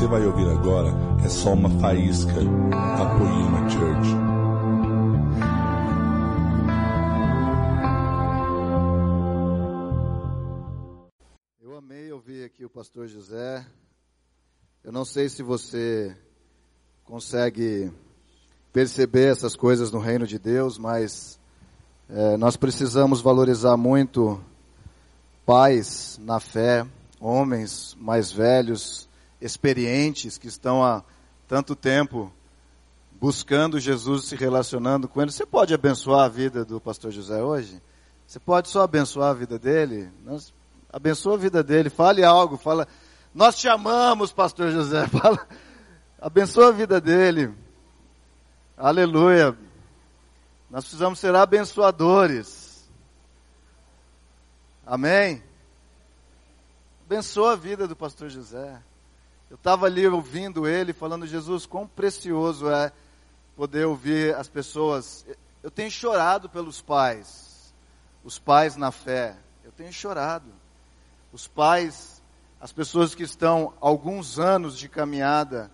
você vai ouvir agora é só uma faísca da Poema Church. Eu amei ouvir aqui o pastor José. Eu não sei se você consegue perceber essas coisas no reino de Deus, mas é, nós precisamos valorizar muito pais na fé, homens mais velhos, experientes, que estão há tanto tempo buscando Jesus, se relacionando com Ele. Você pode abençoar a vida do pastor José hoje? Você pode só abençoar a vida dele? Nós, abençoa a vida dele, fale algo, fala, nós te amamos, pastor José, fala, abençoa a vida dele. Aleluia. Nós precisamos ser abençoadores. Amém? Abençoa a vida do pastor José. Eu estava ali ouvindo ele falando, Jesus, quão precioso é poder ouvir as pessoas. Eu tenho chorado pelos pais, os pais na fé. Eu tenho chorado. Os pais, as pessoas que estão alguns anos de caminhada,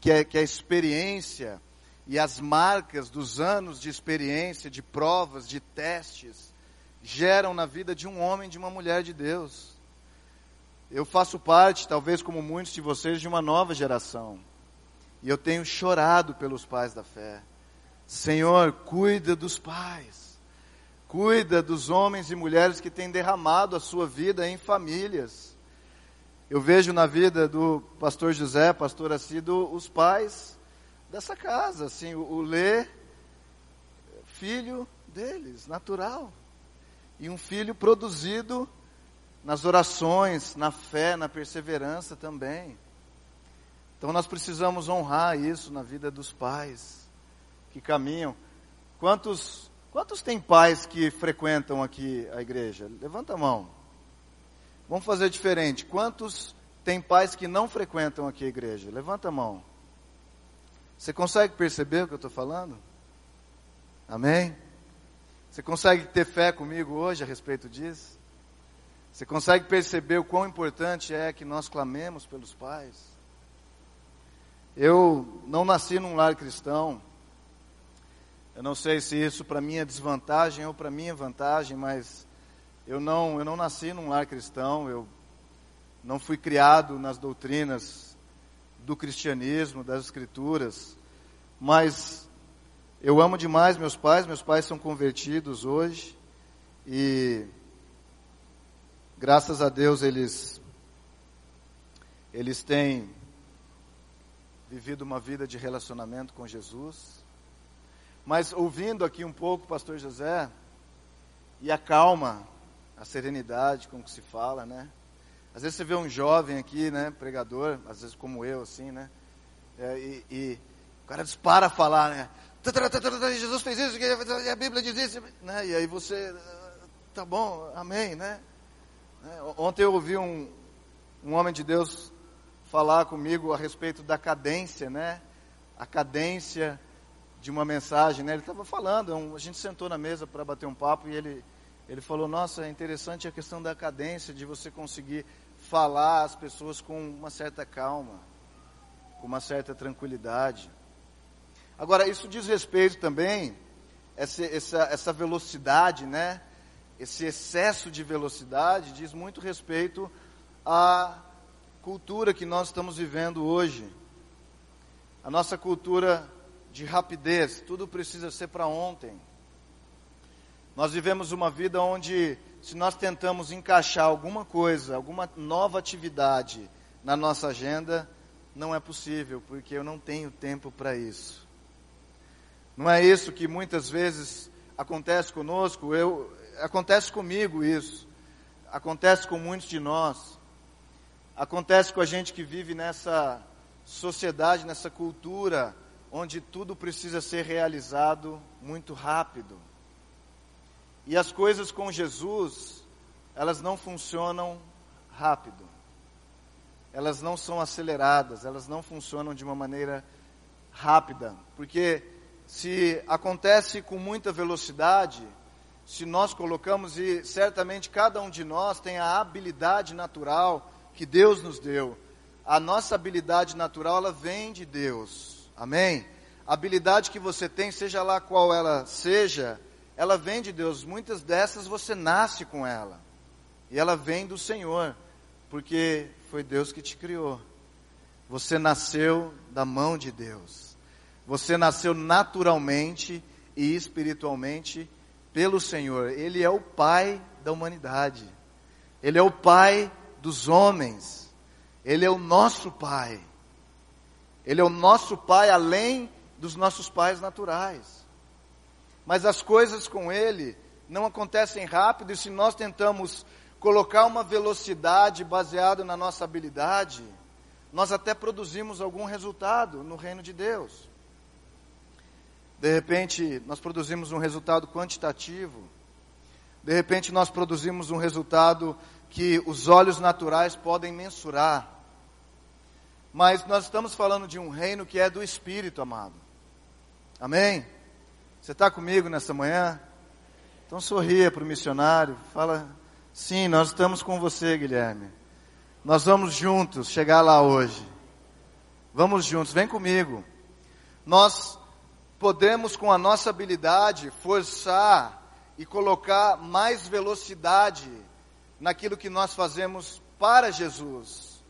que é, que é a experiência e as marcas dos anos de experiência, de provas, de testes, geram na vida de um homem, de uma mulher de Deus. Eu faço parte, talvez como muitos de vocês, de uma nova geração. E eu tenho chorado pelos pais da fé. Senhor, cuida dos pais. Cuida dos homens e mulheres que têm derramado a sua vida em famílias. Eu vejo na vida do pastor José, pastor Acido, os pais dessa casa, assim, o, o Lê, filho deles, natural. E um filho produzido nas orações, na fé, na perseverança também. Então nós precisamos honrar isso na vida dos pais que caminham. Quantos quantos tem pais que frequentam aqui a igreja? Levanta a mão. Vamos fazer diferente. Quantos tem pais que não frequentam aqui a igreja? Levanta a mão. Você consegue perceber o que eu estou falando? Amém? Você consegue ter fé comigo hoje a respeito disso? Você consegue perceber o quão importante é que nós clamemos pelos pais? Eu não nasci num lar cristão. Eu não sei se isso para mim é desvantagem ou para mim é vantagem, mas eu não, eu não nasci num lar cristão. Eu não fui criado nas doutrinas do cristianismo, das escrituras, mas eu amo demais meus pais, meus pais são convertidos hoje e graças a Deus eles eles têm vivido uma vida de relacionamento com Jesus. Mas ouvindo aqui um pouco o pastor José e a calma, a serenidade com que se fala, né? Às vezes você vê um jovem aqui, né, pregador, às vezes como eu, assim, né, é, e, e, o cara dispara a falar, né, Jesus fez isso, a Bíblia diz isso, né, e aí você, tá bom, amém, né. É, ontem eu ouvi um, um homem de Deus falar comigo a respeito da cadência, né, a cadência de uma mensagem, né, ele estava falando, a gente sentou na mesa para bater um papo e ele ele falou: Nossa, é interessante a questão da cadência, de você conseguir falar às pessoas com uma certa calma, com uma certa tranquilidade. Agora, isso diz respeito também, essa, essa, essa velocidade, né? Esse excesso de velocidade diz muito respeito à cultura que nós estamos vivendo hoje. A nossa cultura de rapidez, tudo precisa ser para ontem. Nós vivemos uma vida onde, se nós tentamos encaixar alguma coisa, alguma nova atividade na nossa agenda, não é possível, porque eu não tenho tempo para isso. Não é isso que muitas vezes acontece conosco, eu, acontece comigo isso, acontece com muitos de nós, acontece com a gente que vive nessa sociedade, nessa cultura, onde tudo precisa ser realizado muito rápido. E as coisas com Jesus, elas não funcionam rápido. Elas não são aceleradas, elas não funcionam de uma maneira rápida. Porque se acontece com muita velocidade, se nós colocamos, e certamente cada um de nós tem a habilidade natural que Deus nos deu, a nossa habilidade natural ela vem de Deus. Amém? A habilidade que você tem, seja lá qual ela seja, ela vem de Deus. Muitas dessas você nasce com ela. E ela vem do Senhor, porque foi Deus que te criou. Você nasceu da mão de Deus. Você nasceu naturalmente e espiritualmente pelo Senhor. Ele é o Pai da humanidade. Ele é o Pai dos homens. Ele é o nosso Pai. Ele é o nosso Pai além dos nossos pais naturais. Mas as coisas com Ele não acontecem rápido e se nós tentamos colocar uma velocidade baseada na nossa habilidade, nós até produzimos algum resultado no reino de Deus. De repente, nós produzimos um resultado quantitativo. De repente, nós produzimos um resultado que os olhos naturais podem mensurar. Mas nós estamos falando de um reino que é do Espírito, amado. Amém? Você está comigo nessa manhã? Então sorria para o missionário, fala, sim, nós estamos com você, Guilherme. Nós vamos juntos chegar lá hoje. Vamos juntos, vem comigo. Nós podemos, com a nossa habilidade, forçar e colocar mais velocidade naquilo que nós fazemos para Jesus.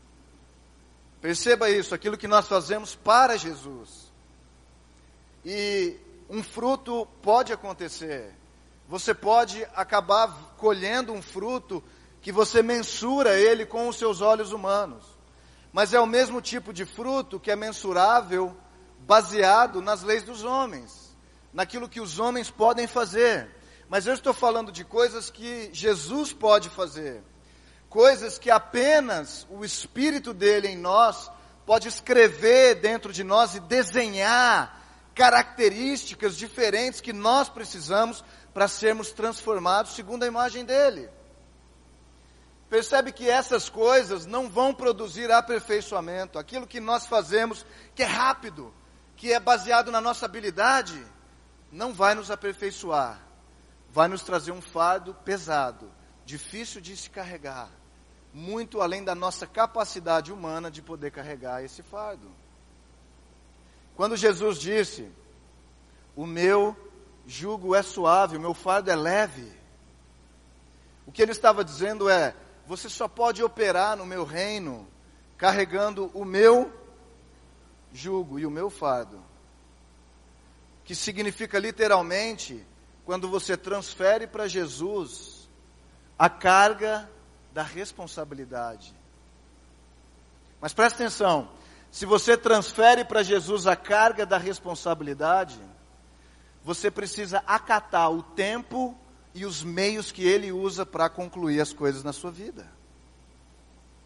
Perceba isso, aquilo que nós fazemos para Jesus. E um fruto pode acontecer. Você pode acabar colhendo um fruto que você mensura ele com os seus olhos humanos. Mas é o mesmo tipo de fruto que é mensurável baseado nas leis dos homens, naquilo que os homens podem fazer. Mas eu estou falando de coisas que Jesus pode fazer, coisas que apenas o Espírito dele em nós pode escrever dentro de nós e desenhar características diferentes que nós precisamos para sermos transformados segundo a imagem dele. Percebe que essas coisas não vão produzir aperfeiçoamento. Aquilo que nós fazemos, que é rápido, que é baseado na nossa habilidade, não vai nos aperfeiçoar. Vai nos trazer um fardo pesado, difícil de se carregar, muito além da nossa capacidade humana de poder carregar esse fardo. Quando Jesus disse: O meu jugo é suave, o meu fardo é leve. O que ele estava dizendo é: Você só pode operar no meu reino carregando o meu jugo e o meu fardo. Que significa literalmente, quando você transfere para Jesus a carga da responsabilidade. Mas presta atenção, se você transfere para Jesus a carga da responsabilidade, você precisa acatar o tempo e os meios que ele usa para concluir as coisas na sua vida.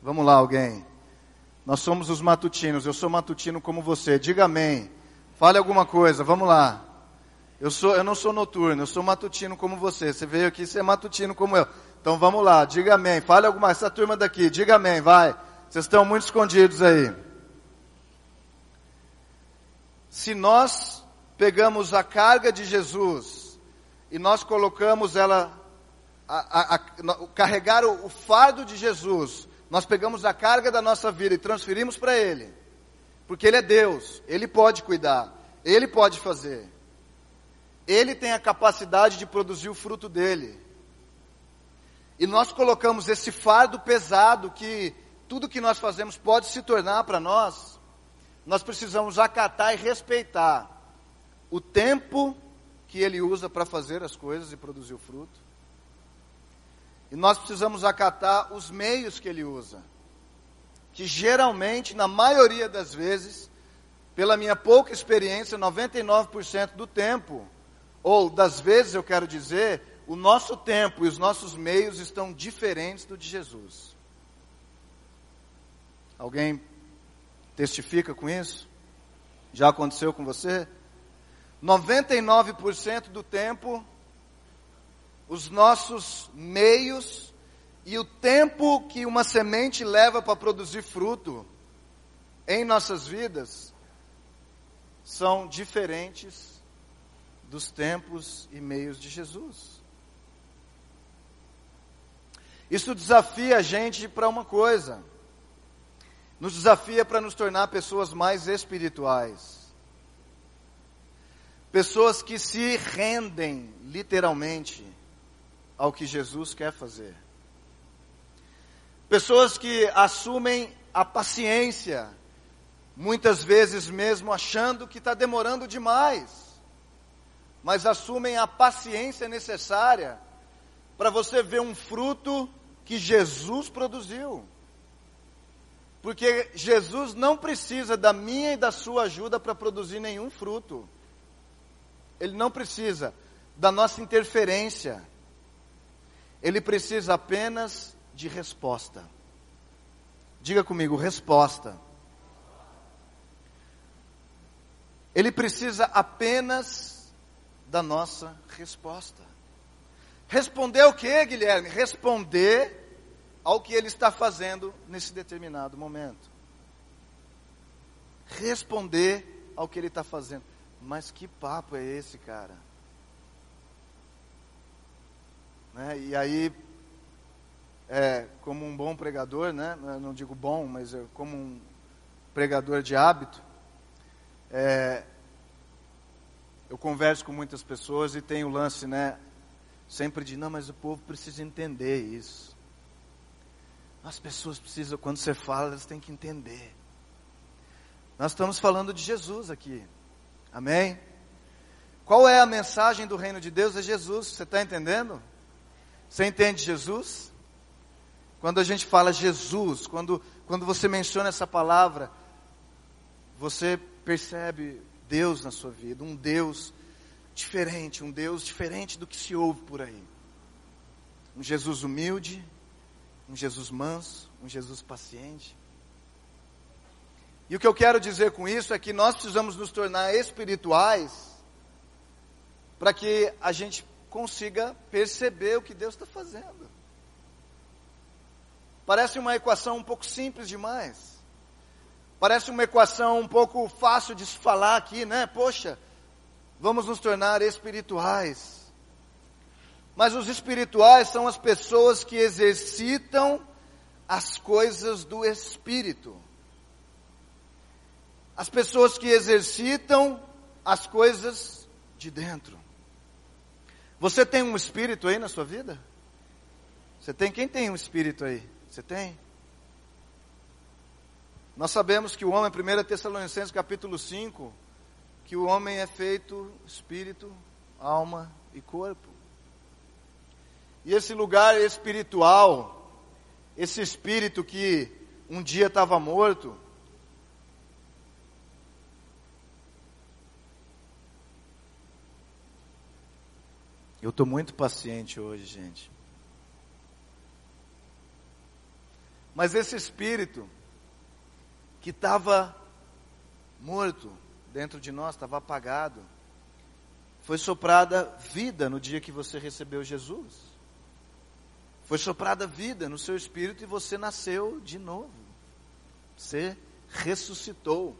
Vamos lá, alguém. Nós somos os matutinos, eu sou matutino como você. Diga amém. Fale alguma coisa, vamos lá. Eu, sou, eu não sou noturno, eu sou matutino como você. Você veio aqui, você é matutino como eu. Então vamos lá, diga amém. Fale alguma essa turma daqui, diga amém, vai. Vocês estão muito escondidos aí. Se nós pegamos a carga de Jesus e nós colocamos ela, a, a, a, carregar o, o fardo de Jesus nós pegamos a carga da nossa vida e transferimos para Ele, porque Ele é Deus, Ele pode cuidar, Ele pode fazer, Ele tem a capacidade de produzir o fruto dele. E nós colocamos esse fardo pesado que tudo que nós fazemos pode se tornar para nós, nós precisamos acatar e respeitar o tempo que Ele usa para fazer as coisas e produzir o fruto e nós precisamos acatar os meios que ele usa. Que geralmente, na maioria das vezes, pela minha pouca experiência, 99% do tempo, ou das vezes eu quero dizer, o nosso tempo e os nossos meios estão diferentes do de Jesus. Alguém testifica com isso? Já aconteceu com você? 99% do tempo os nossos meios e o tempo que uma semente leva para produzir fruto em nossas vidas são diferentes dos tempos e meios de Jesus. Isso desafia a gente para uma coisa. nos desafia para nos tornar pessoas mais espirituais. Pessoas que se rendem, literalmente, ao que Jesus quer fazer. Pessoas que assumem a paciência, muitas vezes mesmo achando que está demorando demais, mas assumem a paciência necessária para você ver um fruto que Jesus produziu. Porque Jesus não precisa da minha e da sua ajuda para produzir nenhum fruto. Ele não precisa da nossa interferência. Ele precisa apenas de resposta. Diga comigo, resposta. Ele precisa apenas da nossa resposta. Responder o que, Guilherme? Responder ao que ele está fazendo nesse determinado momento. Responder ao que ele está fazendo. Mas que papo é esse, cara? Né? E aí, é, como um bom pregador, né? não digo bom, mas como um pregador de hábito, é, eu converso com muitas pessoas e tem o lance, né? Sempre de, não, mas o povo precisa entender isso. As pessoas precisam, quando você fala, elas têm que entender. Nós estamos falando de Jesus aqui. Amém? Qual é a mensagem do reino de Deus? É Jesus. Você está entendendo? Você entende Jesus? Quando a gente fala Jesus, quando, quando você menciona essa palavra, você percebe Deus na sua vida, um Deus diferente, um Deus diferente do que se ouve por aí. Um Jesus humilde, um Jesus manso, um Jesus paciente. E o que eu quero dizer com isso é que nós precisamos nos tornar espirituais para que a gente consiga perceber o que Deus está fazendo. Parece uma equação um pouco simples demais. Parece uma equação um pouco fácil de se falar aqui, né? Poxa, vamos nos tornar espirituais. Mas os espirituais são as pessoas que exercitam as coisas do espírito as pessoas que exercitam as coisas de dentro. Você tem um espírito aí na sua vida? Você tem? Quem tem um espírito aí? Você tem? Nós sabemos que o homem, 1 Tessalonicenses capítulo 5, que o homem é feito espírito, alma e corpo. E esse lugar espiritual, esse espírito que um dia estava morto, Eu estou muito paciente hoje, gente. Mas esse espírito que estava morto dentro de nós, estava apagado, foi soprada vida no dia que você recebeu Jesus. Foi soprada vida no seu espírito e você nasceu de novo. Você ressuscitou.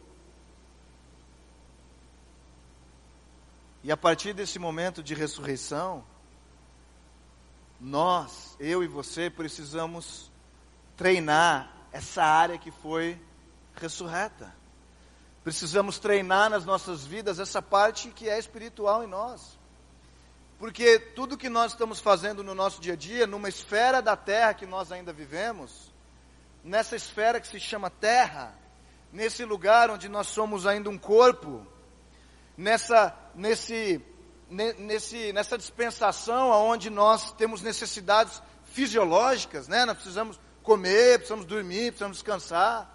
E a partir desse momento de ressurreição, nós, eu e você, precisamos treinar essa área que foi ressurreta. Precisamos treinar nas nossas vidas essa parte que é espiritual em nós. Porque tudo que nós estamos fazendo no nosso dia a dia, numa esfera da terra que nós ainda vivemos, nessa esfera que se chama terra, nesse lugar onde nós somos ainda um corpo, nessa, nesse, nesse, nessa dispensação onde nós temos necessidades fisiológicas, né? Nós precisamos comer, precisamos dormir, precisamos descansar.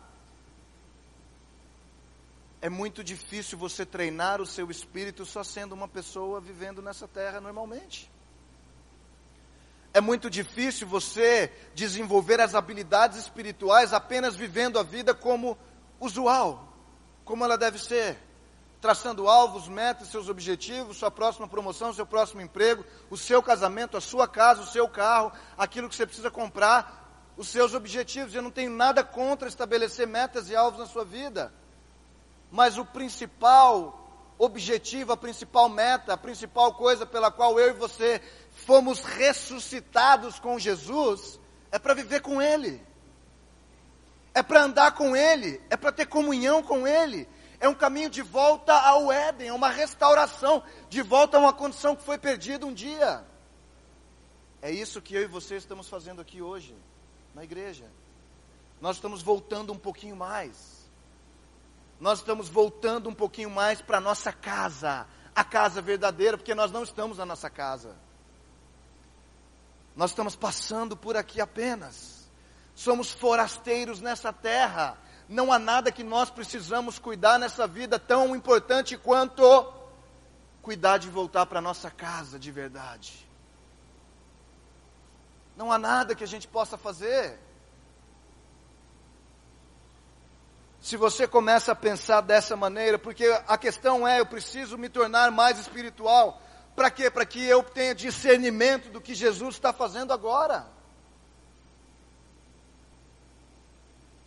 É muito difícil você treinar o seu espírito só sendo uma pessoa vivendo nessa terra normalmente. É muito difícil você desenvolver as habilidades espirituais apenas vivendo a vida como usual, como ela deve ser traçando alvos, metas, seus objetivos, sua próxima promoção, seu próximo emprego, o seu casamento, a sua casa, o seu carro, aquilo que você precisa comprar, os seus objetivos. Eu não tenho nada contra estabelecer metas e alvos na sua vida. Mas o principal objetivo, a principal meta, a principal coisa pela qual eu e você fomos ressuscitados com Jesus é para viver com Ele. é para andar com Ele, é para ter comunhão com Ele, é um caminho de volta ao Éden, é uma restauração, de volta a uma condição que foi perdida um dia. É isso que eu e você estamos fazendo aqui hoje, na igreja. Nós estamos voltando um pouquinho mais. Nós estamos voltando um pouquinho mais para a nossa casa, a casa verdadeira, porque nós não estamos na nossa casa. Nós estamos passando por aqui apenas. Somos forasteiros nessa terra. Não há nada que nós precisamos cuidar nessa vida tão importante quanto cuidar de voltar para nossa casa de verdade. Não há nada que a gente possa fazer. Se você começa a pensar dessa maneira, porque a questão é, eu preciso me tornar mais espiritual. Para quê? Para que eu tenha discernimento do que Jesus está fazendo agora.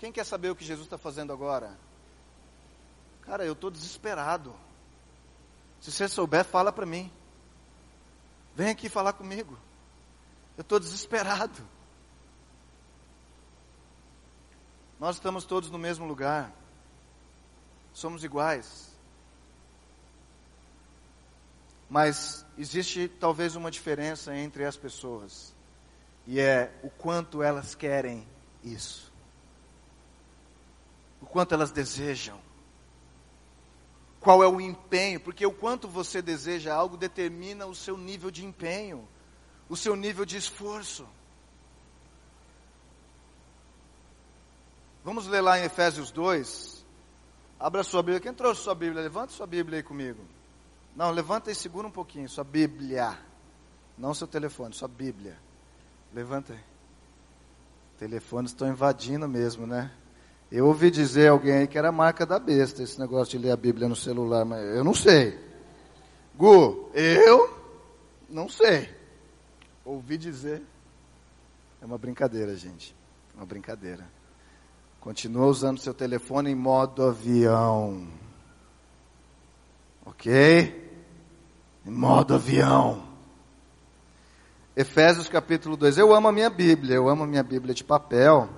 Quem quer saber o que Jesus está fazendo agora? Cara, eu estou desesperado. Se você souber, fala para mim. Vem aqui falar comigo. Eu estou desesperado. Nós estamos todos no mesmo lugar. Somos iguais. Mas existe talvez uma diferença entre as pessoas. E é o quanto elas querem isso. O quanto elas desejam. Qual é o empenho? Porque o quanto você deseja algo determina o seu nível de empenho, o seu nível de esforço. Vamos ler lá em Efésios 2. Abra sua Bíblia. Quem trouxe sua Bíblia? Levanta sua Bíblia aí comigo. Não, levanta e segura um pouquinho, sua Bíblia. Não seu telefone, sua Bíblia. Levanta aí. Telefones estão invadindo mesmo, né? Eu ouvi dizer alguém aí que era marca da besta, esse negócio de ler a Bíblia no celular, mas eu não sei. Gu, eu não sei. Ouvi dizer. É uma brincadeira, gente. É uma brincadeira. Continua usando seu telefone em modo avião. Ok? Em modo avião. Efésios capítulo 2. Eu amo a minha Bíblia, eu amo a minha Bíblia de papel,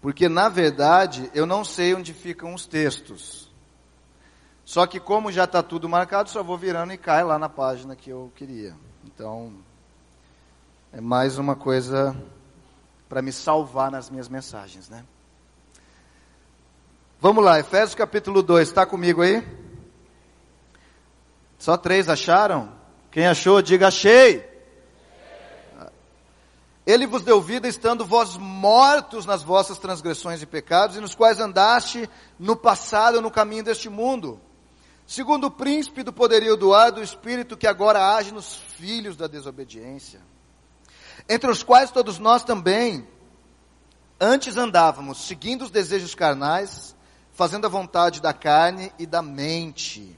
porque na verdade eu não sei onde ficam os textos. Só que como já está tudo marcado, só vou virando e cai lá na página que eu queria. Então, é mais uma coisa para me salvar nas minhas mensagens, né? Vamos lá, Efésios capítulo 2, está comigo aí? Só três acharam? Quem achou, diga achei. Ele vos deu vida estando vós mortos nas vossas transgressões e pecados, e nos quais andaste no passado no caminho deste mundo, segundo o príncipe do poderio do ar do espírito que agora age nos filhos da desobediência, entre os quais todos nós também antes andávamos, seguindo os desejos carnais, fazendo a vontade da carne e da mente.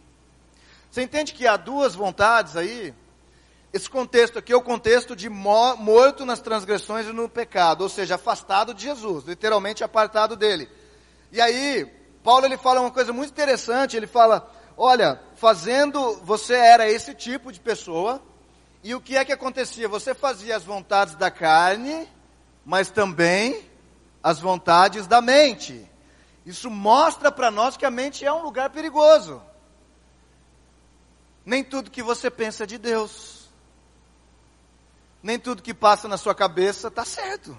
Você entende que há duas vontades aí? Esse contexto aqui é o contexto de morto nas transgressões e no pecado, ou seja, afastado de Jesus, literalmente apartado dele. E aí, Paulo ele fala uma coisa muito interessante, ele fala, olha, fazendo, você era esse tipo de pessoa, e o que é que acontecia? Você fazia as vontades da carne, mas também as vontades da mente. Isso mostra para nós que a mente é um lugar perigoso. Nem tudo que você pensa é de Deus. Nem tudo que passa na sua cabeça está certo.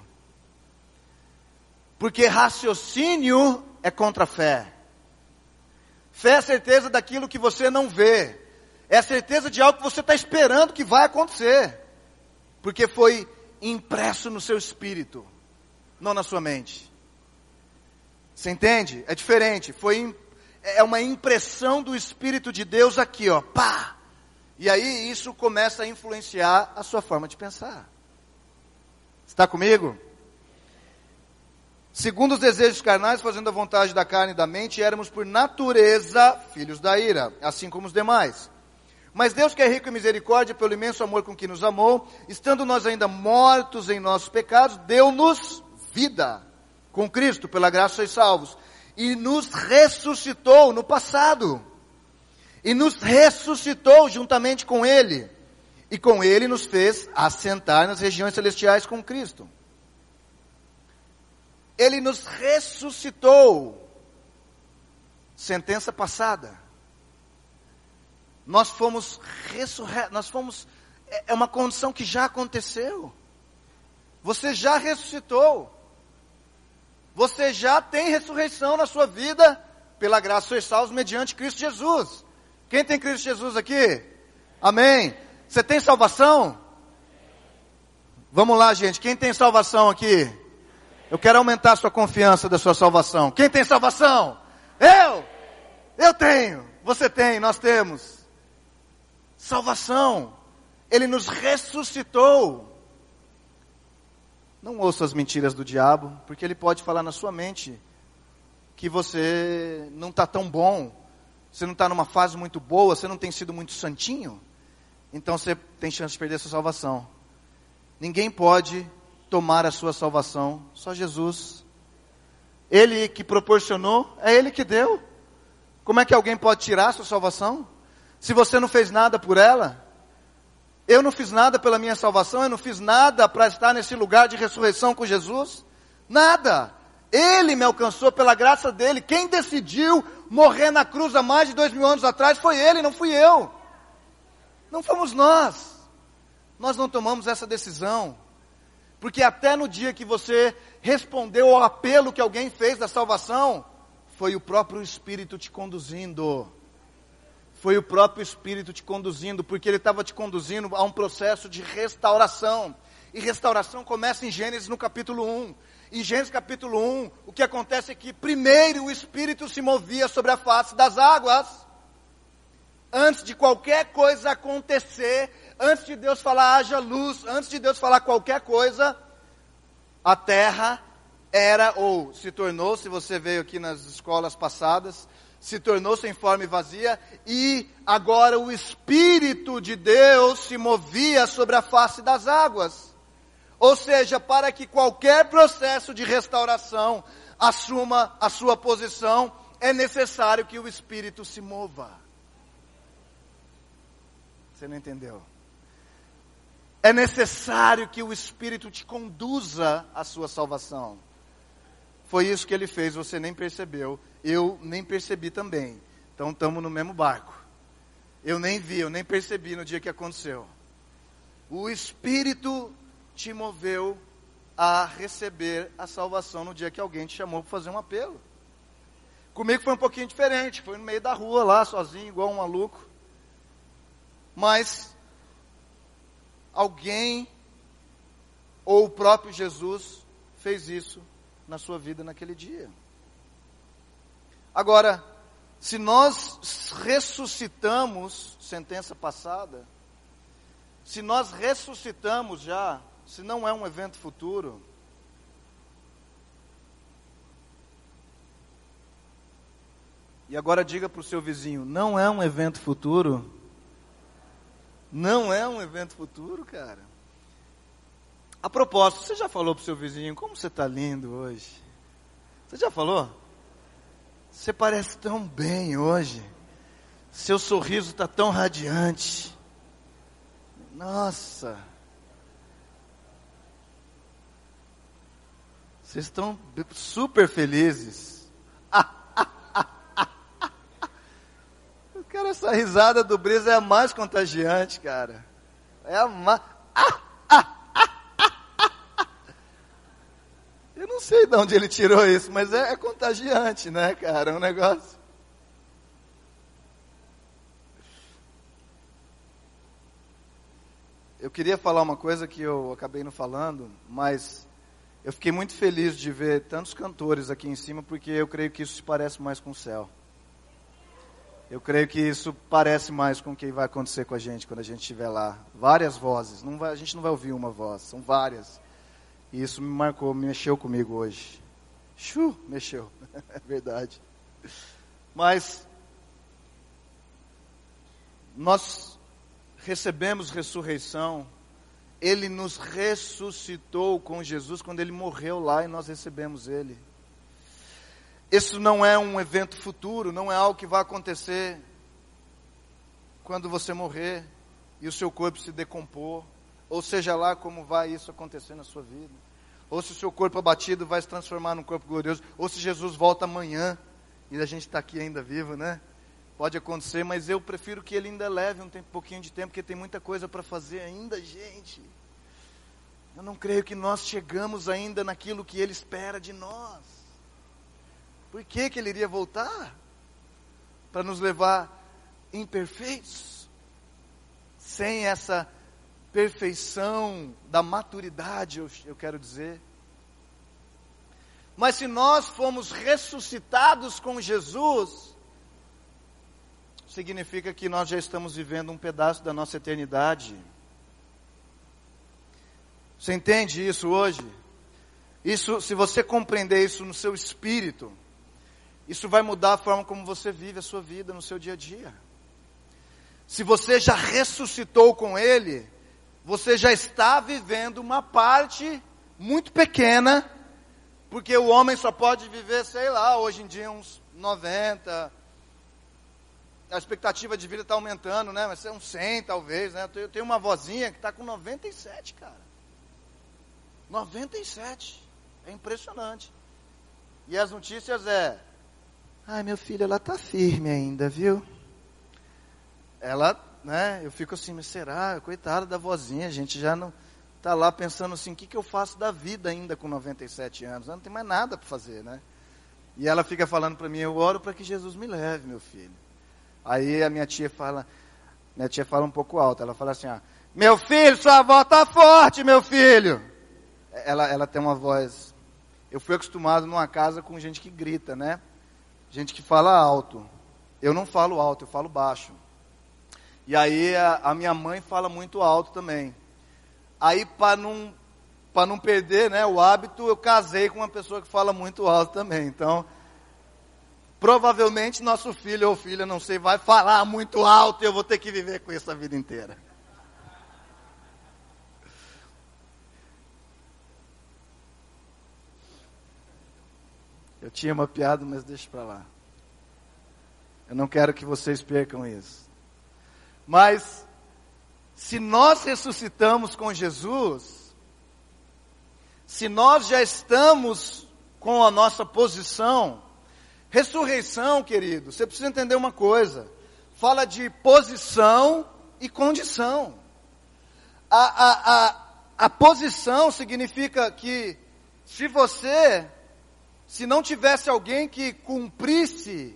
Porque raciocínio é contra a fé. Fé é a certeza daquilo que você não vê. É a certeza de algo que você está esperando que vai acontecer. Porque foi impresso no seu espírito, não na sua mente. Você entende? É diferente. Foi é uma impressão do Espírito de Deus aqui, ó, pá. E aí isso começa a influenciar a sua forma de pensar. Está comigo? Segundo os desejos carnais, fazendo a vontade da carne e da mente, éramos por natureza filhos da ira, assim como os demais. Mas Deus que é rico em misericórdia, pelo imenso amor com que nos amou, estando nós ainda mortos em nossos pecados, deu-nos vida com Cristo, pela graça sois salvos. E nos ressuscitou no passado. E nos ressuscitou juntamente com Ele. E com Ele nos fez assentar nas regiões celestiais com Cristo. Ele nos ressuscitou. Sentença passada. Nós fomos ressurretos, nós fomos, é, é uma condição que já aconteceu. Você já ressuscitou. Você já tem ressurreição na sua vida, pela graça sois salvos mediante Cristo Jesus. Quem tem Cristo Jesus aqui? Amém. Você tem salvação? Vamos lá, gente. Quem tem salvação aqui? Eu quero aumentar a sua confiança da sua salvação. Quem tem salvação? Eu! Eu tenho. Você tem, nós temos. Salvação. Ele nos ressuscitou. Não ouça as mentiras do diabo, porque ele pode falar na sua mente que você não está tão bom, você não está numa fase muito boa, você não tem sido muito santinho, então você tem chance de perder a sua salvação. Ninguém pode tomar a sua salvação, só Jesus. Ele que proporcionou, é Ele que deu. Como é que alguém pode tirar a sua salvação? Se você não fez nada por ela, eu não fiz nada pela minha salvação, eu não fiz nada para estar nesse lugar de ressurreição com Jesus. Nada. Ele me alcançou pela graça dele. Quem decidiu morrer na cruz há mais de dois mil anos atrás foi ele, não fui eu. Não fomos nós. Nós não tomamos essa decisão. Porque até no dia que você respondeu ao apelo que alguém fez da salvação, foi o próprio Espírito te conduzindo foi o próprio Espírito te conduzindo, porque ele estava te conduzindo a um processo de restauração. E restauração começa em Gênesis no capítulo 1. Em Gênesis capítulo 1, o que acontece é que primeiro o Espírito se movia sobre a face das águas. Antes de qualquer coisa acontecer, antes de Deus falar haja luz, antes de Deus falar qualquer coisa, a terra era ou se tornou, se você veio aqui nas escolas passadas, se tornou sem forma e vazia, e agora o Espírito de Deus se movia sobre a face das águas. Ou seja, para que qualquer processo de restauração assuma a sua posição, é necessário que o Espírito se mova. Você não entendeu? É necessário que o Espírito te conduza à sua salvação. Foi isso que ele fez, você nem percebeu eu nem percebi também. Então estamos no mesmo barco. Eu nem vi, eu nem percebi no dia que aconteceu. O Espírito te moveu a receber a salvação no dia que alguém te chamou para fazer um apelo. Comigo foi um pouquinho diferente, foi no meio da rua lá, sozinho, igual um maluco. Mas alguém ou o próprio Jesus fez isso na sua vida naquele dia. Agora, se nós ressuscitamos, sentença passada, se nós ressuscitamos já, se não é um evento futuro, E agora diga para o seu vizinho: não é um evento futuro? Não é um evento futuro, cara. A propósito, você já falou para o seu vizinho como você está lindo hoje? Você já falou? Você parece tão bem hoje. Seu sorriso está tão radiante. Nossa. Vocês estão super felizes. cara, essa risada do Brisa é a mais contagiante, cara. É a mais. não sei de onde ele tirou isso, mas é, é contagiante, né, cara? É um negócio. Eu queria falar uma coisa que eu acabei não falando, mas eu fiquei muito feliz de ver tantos cantores aqui em cima, porque eu creio que isso se parece mais com o céu. Eu creio que isso parece mais com o que vai acontecer com a gente quando a gente estiver lá. Várias vozes, vai, a gente não vai ouvir uma voz, são várias. E isso me marcou, me mexeu comigo hoje. Chu, mexeu, é verdade. Mas nós recebemos ressurreição, ele nos ressuscitou com Jesus quando ele morreu lá e nós recebemos ele. Isso não é um evento futuro, não é algo que vai acontecer quando você morrer e o seu corpo se decompor ou seja lá como vai isso acontecer na sua vida. ou se o seu corpo abatido vai se transformar num corpo glorioso, ou se Jesus volta amanhã e a gente está aqui ainda vivo, né? Pode acontecer, mas eu prefiro que ele ainda leve um tempo, pouquinho de tempo, porque tem muita coisa para fazer ainda, gente. Eu não creio que nós chegamos ainda naquilo que Ele espera de nós. Por que, que Ele iria voltar? Para nos levar imperfeitos? Sem essa perfeição da maturidade, eu, eu quero dizer. Mas se nós fomos ressuscitados com Jesus, significa que nós já estamos vivendo um pedaço da nossa eternidade. Você entende isso hoje? Isso, se você compreender isso no seu espírito, isso vai mudar a forma como você vive a sua vida no seu dia a dia. Se você já ressuscitou com Ele, você já está vivendo uma parte muito pequena, porque o homem só pode viver, sei lá, hoje em dia uns 90, a expectativa de vida está aumentando, né? Mas é uns 100 talvez, né? Eu tenho uma vozinha que está com 97, cara. 97. É impressionante. E as notícias é: ai, meu filho, ela tá firme ainda, viu? Ela, né? Eu fico assim, mas será? Coitada da vozinha, a gente já não tá lá pensando assim, o que, que eu faço da vida ainda com 97 anos? Não tem mais nada para fazer, né? E ela fica falando para mim, eu oro para que Jesus me leve, meu filho. Aí a minha tia fala, minha tia fala um pouco alto, ela fala assim, ah, meu filho, sua avó tá forte, meu filho ela, ela tem uma voz. Eu fui acostumado numa casa com gente que grita, né? Gente que fala alto. Eu não falo alto, eu falo baixo. E aí a, a minha mãe fala muito alto também. Aí para não para não perder, né, o hábito, eu casei com uma pessoa que fala muito alto também. Então, provavelmente nosso filho ou filha, não sei, vai falar muito alto e eu vou ter que viver com isso a vida inteira. Eu tinha uma piada, mas deixa para lá. Eu não quero que vocês percam isso. Mas, se nós ressuscitamos com Jesus, se nós já estamos com a nossa posição, ressurreição, querido, você precisa entender uma coisa: fala de posição e condição. A, a, a, a posição significa que, se você se não tivesse alguém que cumprisse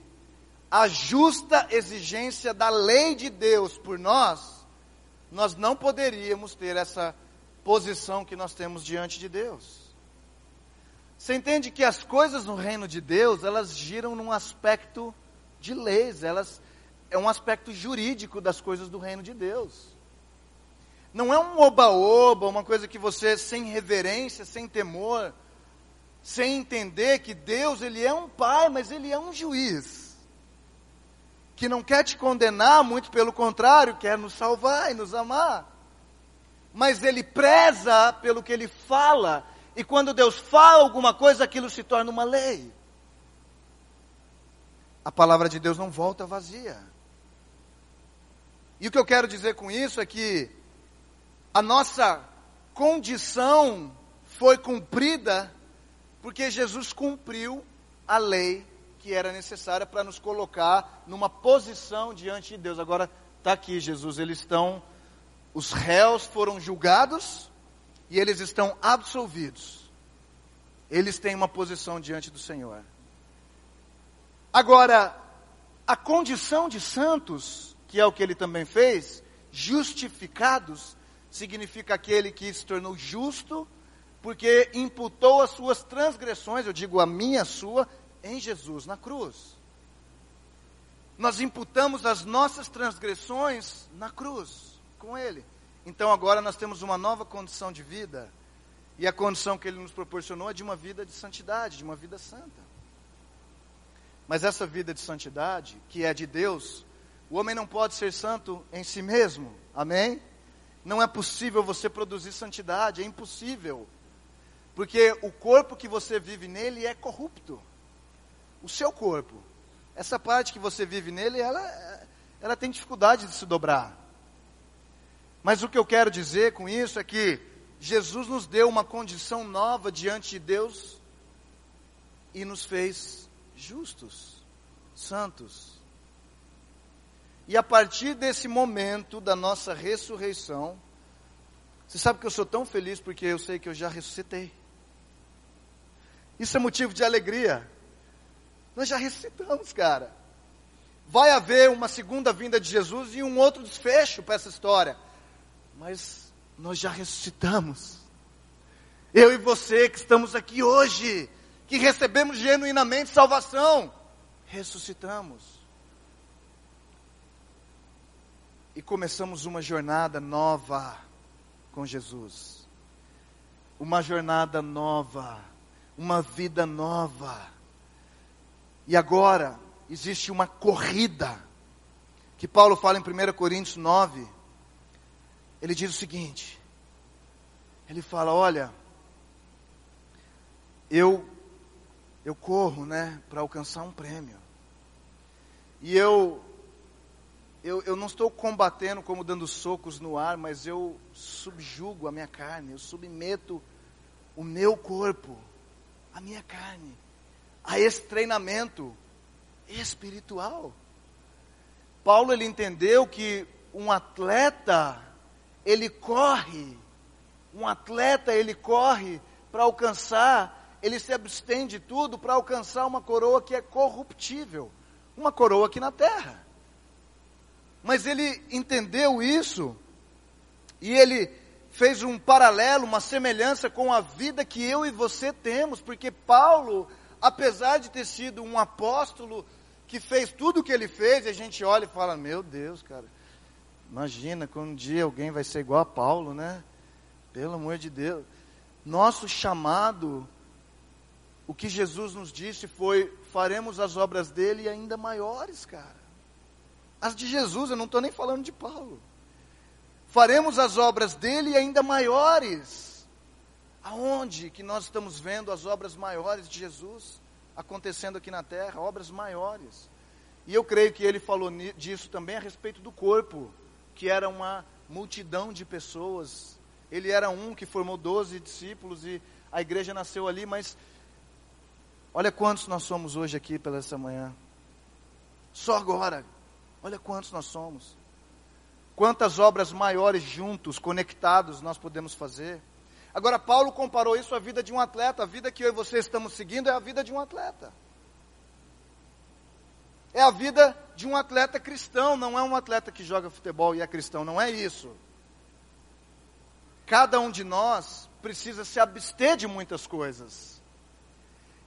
a justa exigência da lei de Deus por nós, nós não poderíamos ter essa posição que nós temos diante de Deus. Você entende que as coisas no reino de Deus, elas giram num aspecto de leis, elas é um aspecto jurídico das coisas do reino de Deus. Não é um oba-oba, uma coisa que você sem reverência, sem temor, sem entender que Deus, ele é um pai, mas ele é um juiz. Que não quer te condenar, muito pelo contrário, quer nos salvar e nos amar. Mas ele preza pelo que ele fala, e quando Deus fala alguma coisa, aquilo se torna uma lei. A palavra de Deus não volta vazia. E o que eu quero dizer com isso é que a nossa condição foi cumprida porque Jesus cumpriu a lei que era necessária para nos colocar numa posição diante de Deus. Agora está aqui, Jesus, eles estão, os réus foram julgados e eles estão absolvidos. Eles têm uma posição diante do Senhor. Agora, a condição de santos, que é o que ele também fez, justificados, significa aquele que se tornou justo porque imputou as suas transgressões, eu digo a minha, a sua, em Jesus na cruz. Nós imputamos as nossas transgressões na cruz, com Ele. Então agora nós temos uma nova condição de vida, e a condição que Ele nos proporcionou é de uma vida de santidade, de uma vida santa. Mas essa vida de santidade, que é de Deus, o homem não pode ser santo em si mesmo, amém? Não é possível você produzir santidade, é impossível. Porque o corpo que você vive nele é corrupto. O seu corpo. Essa parte que você vive nele, ela, ela tem dificuldade de se dobrar. Mas o que eu quero dizer com isso é que Jesus nos deu uma condição nova diante de Deus e nos fez justos, santos. E a partir desse momento da nossa ressurreição, você sabe que eu sou tão feliz porque eu sei que eu já ressuscitei. Isso é motivo de alegria. Nós já ressuscitamos, cara. Vai haver uma segunda vinda de Jesus e um outro desfecho para essa história. Mas nós já ressuscitamos. Eu e você que estamos aqui hoje, que recebemos genuinamente salvação, ressuscitamos. E começamos uma jornada nova com Jesus. Uma jornada nova, uma vida nova. E agora existe uma corrida, que Paulo fala em 1 Coríntios 9. Ele diz o seguinte: ele fala, olha, eu eu corro, né, para alcançar um prêmio. E eu eu, eu não estou combatendo como dando socos no ar, mas eu subjugo a minha carne, eu submeto o meu corpo, a minha carne, a esse treinamento espiritual. Paulo ele entendeu que um atleta ele corre, um atleta ele corre para alcançar, ele se abstém de tudo para alcançar uma coroa que é corruptível, uma coroa aqui na terra. Mas ele entendeu isso e ele fez um paralelo, uma semelhança com a vida que eu e você temos, porque Paulo, apesar de ter sido um apóstolo que fez tudo o que ele fez, a gente olha e fala: Meu Deus, cara, imagina que um dia alguém vai ser igual a Paulo, né? Pelo amor de Deus. Nosso chamado, o que Jesus nos disse foi: faremos as obras dele ainda maiores, cara. As de Jesus, eu não estou nem falando de Paulo. Faremos as obras dele ainda maiores. Aonde que nós estamos vendo as obras maiores de Jesus acontecendo aqui na terra? Obras maiores. E eu creio que ele falou disso também a respeito do corpo, que era uma multidão de pessoas. Ele era um que formou doze discípulos e a igreja nasceu ali, mas olha quantos nós somos hoje aqui pela essa manhã. Só agora, Olha quantos nós somos. Quantas obras maiores juntos, conectados, nós podemos fazer. Agora, Paulo comparou isso à vida de um atleta. A vida que eu e você estamos seguindo é a vida de um atleta. É a vida de um atleta cristão, não é um atleta que joga futebol e é cristão, não é isso. Cada um de nós precisa se abster de muitas coisas.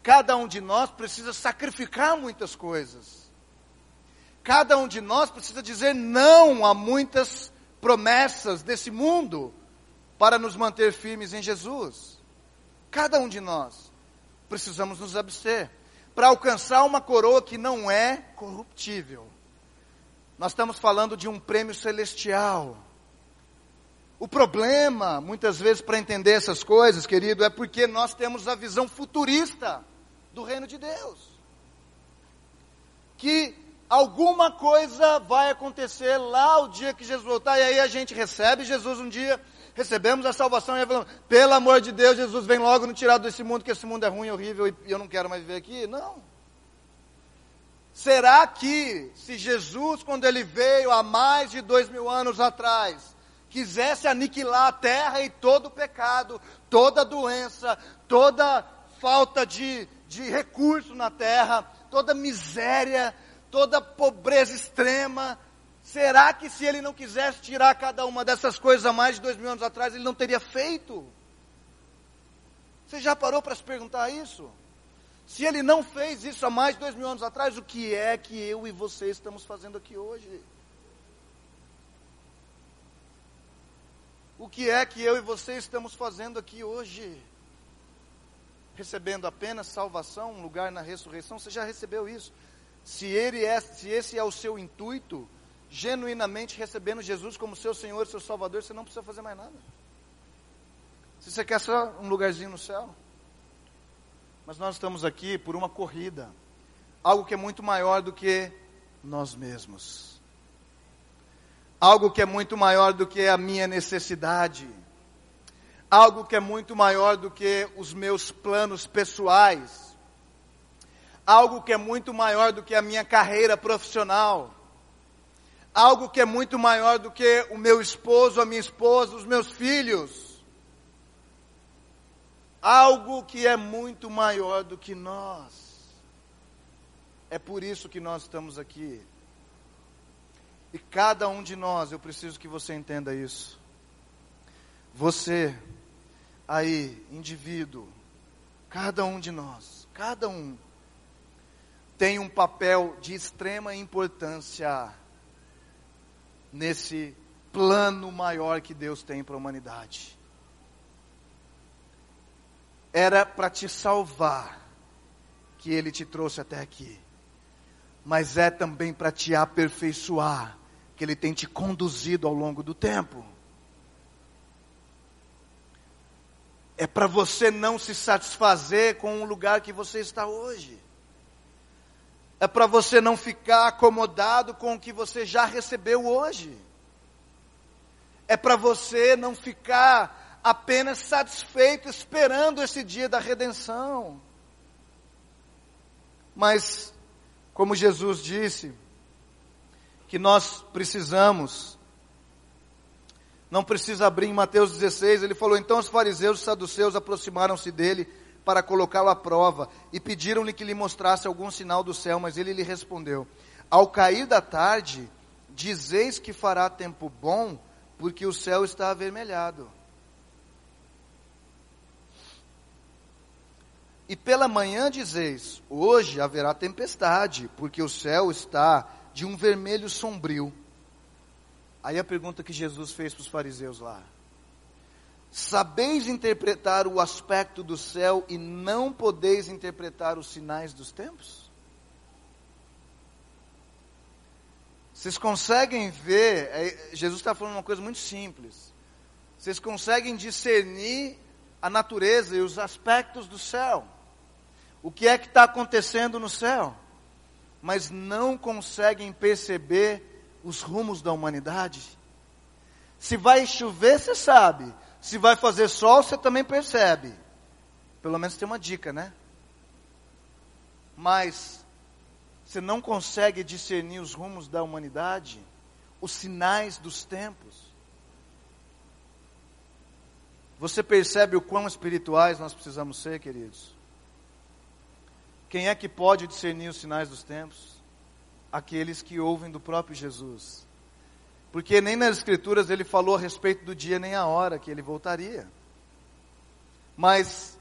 Cada um de nós precisa sacrificar muitas coisas. Cada um de nós precisa dizer não a muitas promessas desse mundo para nos manter firmes em Jesus. Cada um de nós precisamos nos abster para alcançar uma coroa que não é corruptível. Nós estamos falando de um prêmio celestial. O problema, muitas vezes, para entender essas coisas, querido, é porque nós temos a visão futurista do reino de Deus. Que alguma coisa vai acontecer lá o dia que Jesus voltar, e aí a gente recebe Jesus um dia, recebemos a salvação e falamos, pelo amor de Deus, Jesus vem logo nos tirar desse mundo, que esse mundo é ruim, horrível, e eu não quero mais viver aqui. Não. Será que, se Jesus, quando ele veio há mais de dois mil anos atrás, quisesse aniquilar a terra e todo o pecado, toda doença, toda falta de, de recurso na terra, toda miséria, toda pobreza extrema. Será que se ele não quisesse tirar cada uma dessas coisas há mais de dois mil anos atrás, ele não teria feito? Você já parou para se perguntar isso? Se ele não fez isso há mais de dois mil anos atrás, o que é que eu e você estamos fazendo aqui hoje? O que é que eu e você estamos fazendo aqui hoje? Recebendo apenas salvação, um lugar na ressurreição? Você já recebeu isso? se, ele é, se esse é o seu intuito, genuinamente recebendo Jesus como seu Senhor seu Salvador, você não precisa fazer mais nada. Se você quer só um lugarzinho no céu. Mas nós estamos aqui por uma corrida, algo que é muito maior do que nós mesmos, algo que é muito maior do que a minha necessidade, algo que é muito maior do que os meus planos pessoais, algo que é muito maior do que a minha carreira profissional, algo que é muito maior do que o meu esposo, a minha esposa, os meus filhos, algo que é muito maior do que nós. É por isso que nós estamos aqui. E cada um de nós, eu preciso que você entenda isso. Você, aí, indivíduo, cada um de nós, cada um, tem um papel de extrema importância nesse plano maior que Deus tem para a humanidade. Era para te salvar que Ele te trouxe até aqui mas é também para te aperfeiçoar, que Ele tem te conduzido ao longo do tempo. É para você não se satisfazer com o lugar que você está hoje. É para você não ficar acomodado com o que você já recebeu hoje. É para você não ficar apenas satisfeito esperando esse dia da redenção. Mas como Jesus disse, que nós precisamos, não precisa abrir em Mateus 16, ele falou: então os fariseus e saduceus aproximaram-se dele para colocá-lo à prova e pediram-lhe que lhe mostrasse algum sinal do céu, mas ele lhe respondeu: Ao cair da tarde, dizeis que fará tempo bom, porque o céu está avermelhado. E pela manhã dizeis: Hoje haverá tempestade, porque o céu está de um vermelho sombrio. Aí a pergunta que Jesus fez para os fariseus lá: Sabeis interpretar o aspecto do céu e não podeis interpretar os sinais dos tempos? Vocês conseguem ver, é, Jesus está falando uma coisa muito simples. Vocês conseguem discernir a natureza e os aspectos do céu o que é que está acontecendo no céu, mas não conseguem perceber os rumos da humanidade. Se vai chover, você sabe. Se vai fazer sol, você também percebe. Pelo menos tem uma dica, né? Mas você não consegue discernir os rumos da humanidade, os sinais dos tempos. Você percebe o quão espirituais nós precisamos ser, queridos? Quem é que pode discernir os sinais dos tempos? Aqueles que ouvem do próprio Jesus. Porque nem nas Escrituras ele falou a respeito do dia nem a hora que ele voltaria. Mas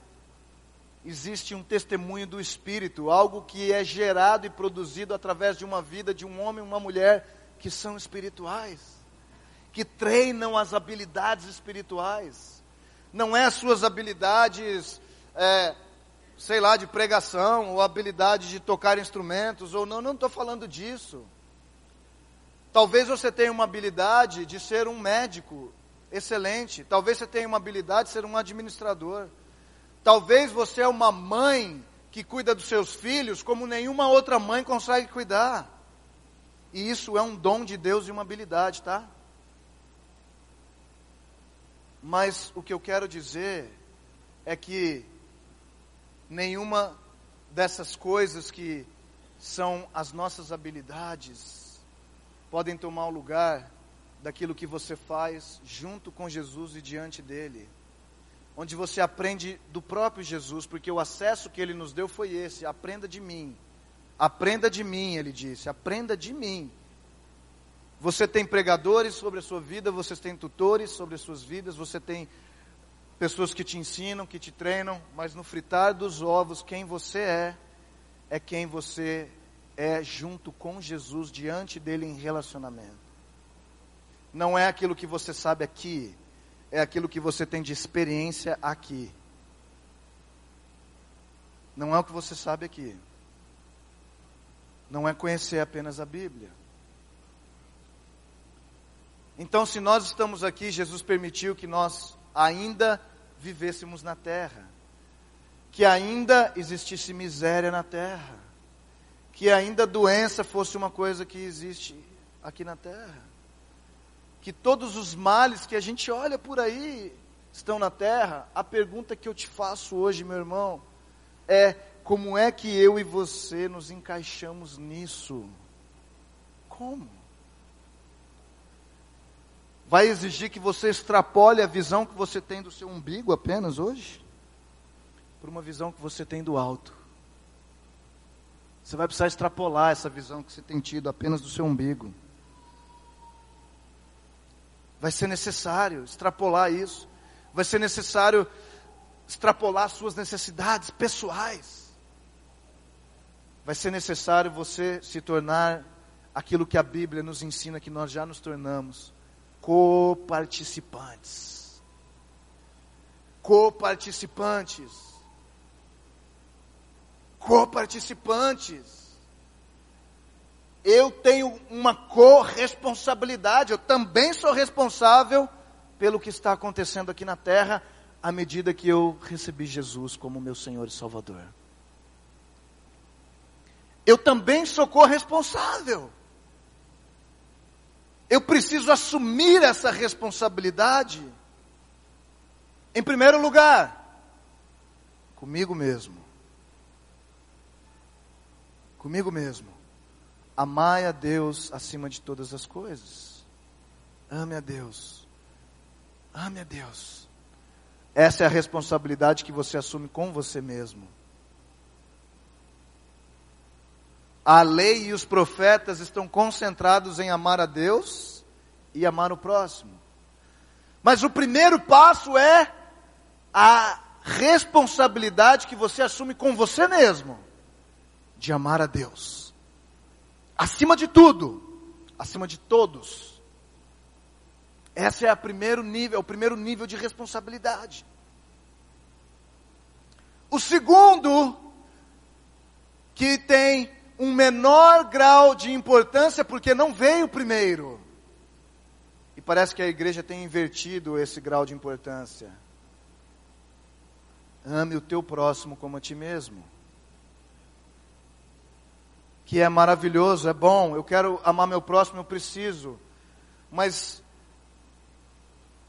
existe um testemunho do Espírito, algo que é gerado e produzido através de uma vida de um homem e uma mulher que são espirituais, que treinam as habilidades espirituais. Não é as suas habilidades é, sei lá, de pregação, ou habilidade de tocar instrumentos, ou não, não estou falando disso. Talvez você tenha uma habilidade de ser um médico excelente, talvez você tenha uma habilidade de ser um administrador. Talvez você é uma mãe que cuida dos seus filhos como nenhuma outra mãe consegue cuidar. E isso é um dom de Deus e uma habilidade, tá? Mas o que eu quero dizer é que nenhuma dessas coisas que são as nossas habilidades podem tomar o lugar daquilo que você faz junto com Jesus e diante dele. Onde você aprende do próprio Jesus, porque o acesso que ele nos deu foi esse: aprenda de mim. Aprenda de mim, ele disse, aprenda de mim. Você tem pregadores sobre a sua vida, você tem tutores sobre as suas vidas, você tem pessoas que te ensinam, que te treinam, mas no fritar dos ovos, quem você é, é quem você é junto com Jesus, diante dele em relacionamento. Não é aquilo que você sabe aqui, é aquilo que você tem de experiência aqui. Não é o que você sabe aqui. Não é conhecer apenas a Bíblia. Então, se nós estamos aqui, Jesus permitiu que nós ainda vivêssemos na terra, que ainda existisse miséria na terra, que ainda doença fosse uma coisa que existe aqui na terra, que todos os males que a gente olha por aí estão na terra, a pergunta que eu te faço hoje, meu irmão, é como é que eu e você nos encaixamos nisso? Como? Vai exigir que você extrapole a visão que você tem do seu umbigo apenas hoje? Por uma visão que você tem do alto. Você vai precisar extrapolar essa visão que você tem tido apenas do seu umbigo. Vai ser necessário extrapolar isso. Vai ser necessário extrapolar suas necessidades pessoais. Vai ser necessário você se tornar aquilo que a Bíblia nos ensina que nós já nos tornamos coparticipantes. Coparticipantes. Coparticipantes. Eu tenho uma corresponsabilidade, eu também sou responsável pelo que está acontecendo aqui na terra, à medida que eu recebi Jesus como meu Senhor e Salvador. Eu também sou corresponsável. Eu preciso assumir essa responsabilidade. Em primeiro lugar, comigo mesmo. Comigo mesmo. Amai a Deus acima de todas as coisas. Ame a Deus. Ame a Deus. Essa é a responsabilidade que você assume com você mesmo. A lei e os profetas estão concentrados em amar a Deus e amar o próximo. Mas o primeiro passo é a responsabilidade que você assume com você mesmo de amar a Deus. Acima de tudo, acima de todos. Esse é o primeiro nível, o primeiro nível de responsabilidade. O segundo que tem um menor grau de importância porque não veio primeiro. E parece que a igreja tem invertido esse grau de importância. Ame o teu próximo como a ti mesmo. Que é maravilhoso, é bom, eu quero amar meu próximo, eu preciso. Mas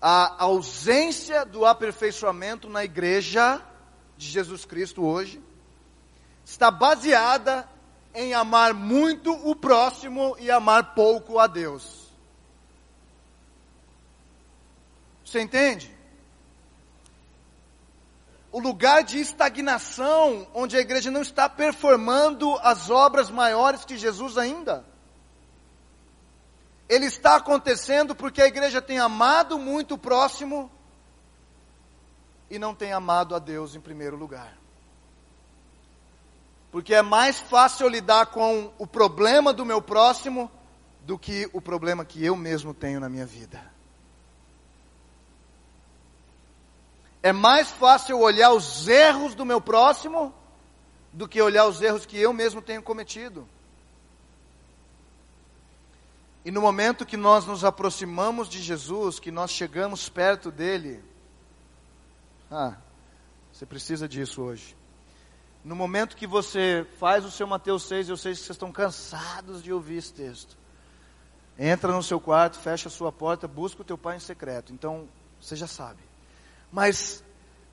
a ausência do aperfeiçoamento na igreja de Jesus Cristo hoje está baseada em amar muito o próximo e amar pouco a Deus. Você entende? O lugar de estagnação, onde a igreja não está performando as obras maiores que Jesus ainda. Ele está acontecendo porque a igreja tem amado muito o próximo e não tem amado a Deus em primeiro lugar. Porque é mais fácil lidar com o problema do meu próximo do que o problema que eu mesmo tenho na minha vida. É mais fácil olhar os erros do meu próximo do que olhar os erros que eu mesmo tenho cometido. E no momento que nós nos aproximamos de Jesus, que nós chegamos perto dele, ah, você precisa disso hoje. No momento que você faz o seu Mateus 6, eu sei que vocês estão cansados de ouvir esse texto. Entra no seu quarto, fecha a sua porta, busca o teu pai em secreto. Então, você já sabe. Mas,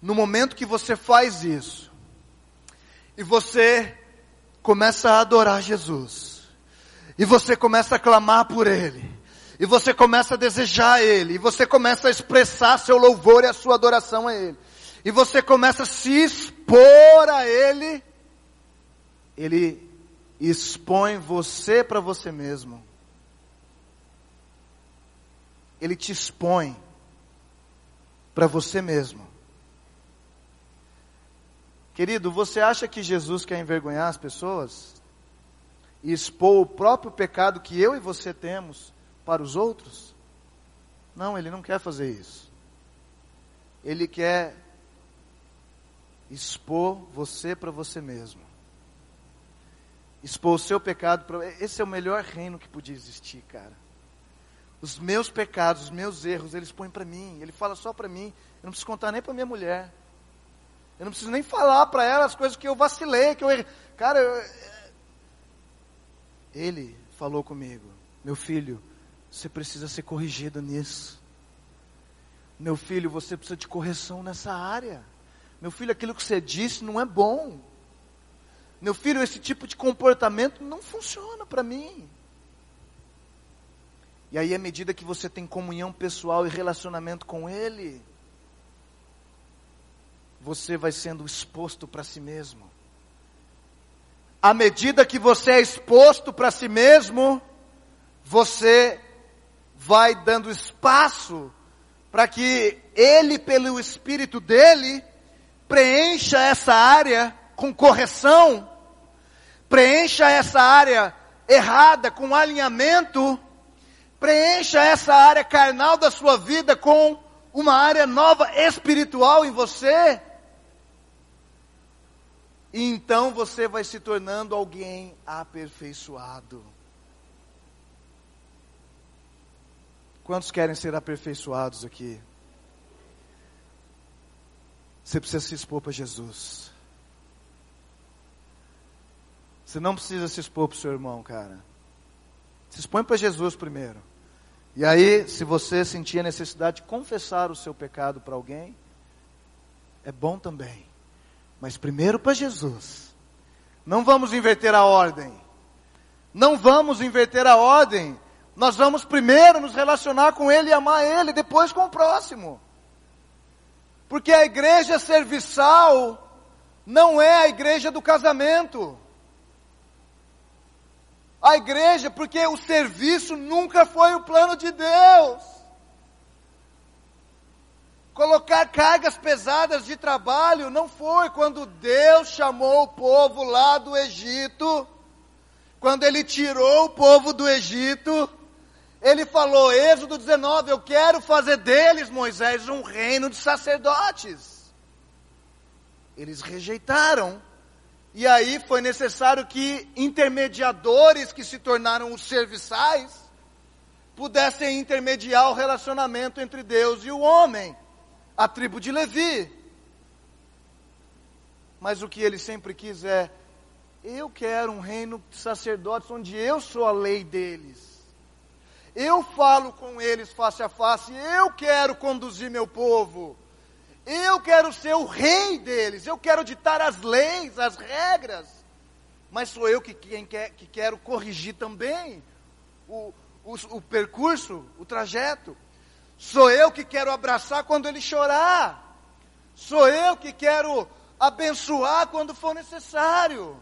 no momento que você faz isso, e você começa a adorar Jesus, e você começa a clamar por Ele, e você começa a desejar Ele, e você começa a expressar seu louvor e a sua adoração a Ele, e você começa a se expor a Ele, Ele expõe você para você mesmo. Ele te expõe para você mesmo. Querido, você acha que Jesus quer envergonhar as pessoas? E expor o próprio pecado que eu e você temos para os outros? Não, ele não quer fazer isso. Ele quer expor você para você mesmo. Expor o seu pecado para. Esse é o melhor reino que podia existir, cara. Os meus pecados, os meus erros, eles põem para mim. Ele fala só para mim. Eu não preciso contar nem para minha mulher. Eu não preciso nem falar para ela as coisas que eu vacilei, que eu errei. Cara, eu... É, ele falou comigo, meu filho, você precisa ser corrigido nisso. Meu filho, você precisa de correção nessa área. Meu filho, aquilo que você disse não é bom. Meu filho, esse tipo de comportamento não funciona para mim. E aí, à medida que você tem comunhão pessoal e relacionamento com Ele, você vai sendo exposto para si mesmo. À medida que você é exposto para si mesmo, você vai dando espaço para que Ele, pelo Espírito dele, preencha essa área com correção, preencha essa área errada com alinhamento, preencha essa área carnal da sua vida com uma área nova espiritual em você. E então você vai se tornando alguém aperfeiçoado. Quantos querem ser aperfeiçoados aqui? Você precisa se expor para Jesus. Você não precisa se expor para o seu irmão, cara. Se expõe para Jesus primeiro. E aí, se você sentir a necessidade de confessar o seu pecado para alguém, é bom também. Mas primeiro para Jesus. Não vamos inverter a ordem. Não vamos inverter a ordem. Nós vamos primeiro nos relacionar com Ele e amar Ele, depois com o próximo. Porque a igreja serviçal não é a igreja do casamento. A igreja, porque o serviço nunca foi o plano de Deus. Colocar cargas pesadas de trabalho não foi quando Deus chamou o povo lá do Egito, quando Ele tirou o povo do Egito, Ele falou, Êxodo 19, eu quero fazer deles, Moisés, um reino de sacerdotes. Eles rejeitaram, e aí foi necessário que intermediadores que se tornaram os serviçais pudessem intermediar o relacionamento entre Deus e o homem a tribo de Levi. Mas o que ele sempre quis é: eu quero um reino de sacerdotes onde eu sou a lei deles. Eu falo com eles face a face, eu quero conduzir meu povo. Eu quero ser o rei deles, eu quero ditar as leis, as regras. Mas sou eu que, quem quer, que quero corrigir também o, o, o percurso, o trajeto. Sou eu que quero abraçar quando ele chorar. Sou eu que quero abençoar quando for necessário.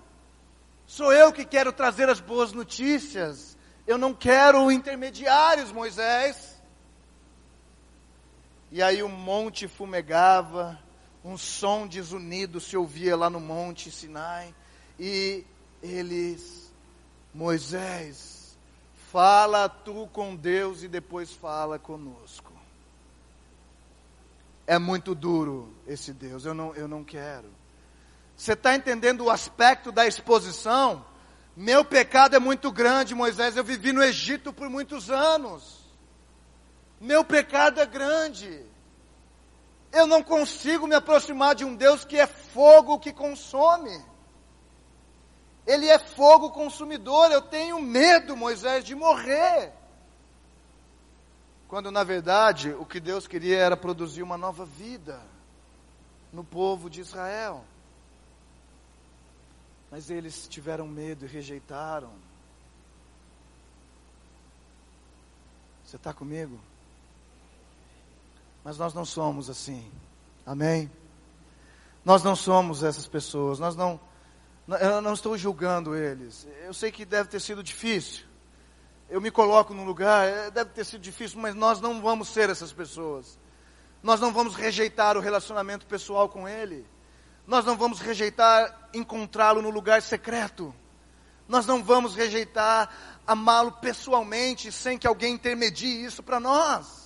Sou eu que quero trazer as boas notícias. Eu não quero intermediários, Moisés. E aí o monte fumegava, um som desunido se ouvia lá no monte Sinai. E eles, Moisés, fala tu com Deus e depois fala conosco é muito duro esse Deus, eu não, eu não quero. Você está entendendo o aspecto da exposição? Meu pecado é muito grande, Moisés. Eu vivi no Egito por muitos anos. Meu pecado é grande. Eu não consigo me aproximar de um Deus que é fogo que consome. Ele é fogo consumidor. Eu tenho medo, Moisés, de morrer. Quando na verdade o que Deus queria era produzir uma nova vida no povo de Israel. Mas eles tiveram medo e rejeitaram. Você está comigo? Mas nós não somos assim. Amém? Nós não somos essas pessoas. Nós não. Eu não estou julgando eles. Eu sei que deve ter sido difícil eu me coloco num lugar, é, deve ter sido difícil, mas nós não vamos ser essas pessoas. Nós não vamos rejeitar o relacionamento pessoal com Ele. Nós não vamos rejeitar encontrá-lo no lugar secreto. Nós não vamos rejeitar amá-lo pessoalmente sem que alguém intermedie isso para nós.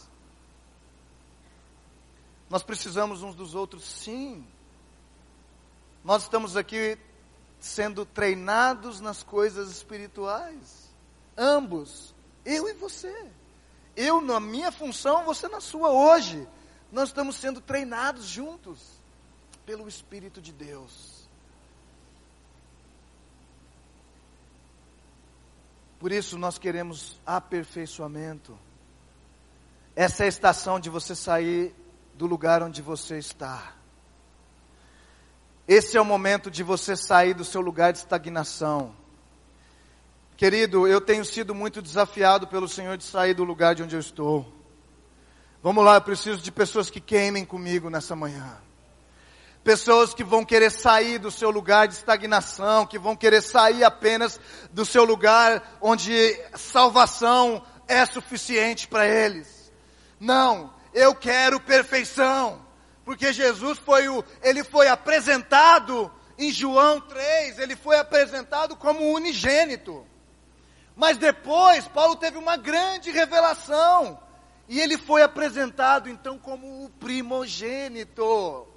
Nós precisamos uns dos outros, sim. Nós estamos aqui sendo treinados nas coisas espirituais. Ambos, eu e você. Eu na minha função, você na sua hoje. Nós estamos sendo treinados juntos pelo Espírito de Deus. Por isso nós queremos aperfeiçoamento. Essa é a estação de você sair do lugar onde você está. Esse é o momento de você sair do seu lugar de estagnação. Querido, eu tenho sido muito desafiado pelo Senhor de sair do lugar de onde eu estou. Vamos lá, eu preciso de pessoas que queimem comigo nessa manhã. Pessoas que vão querer sair do seu lugar de estagnação, que vão querer sair apenas do seu lugar onde salvação é suficiente para eles. Não, eu quero perfeição. Porque Jesus foi o, ele foi apresentado em João 3, ele foi apresentado como unigênito. Mas depois, Paulo teve uma grande revelação. E ele foi apresentado então como o primogênito.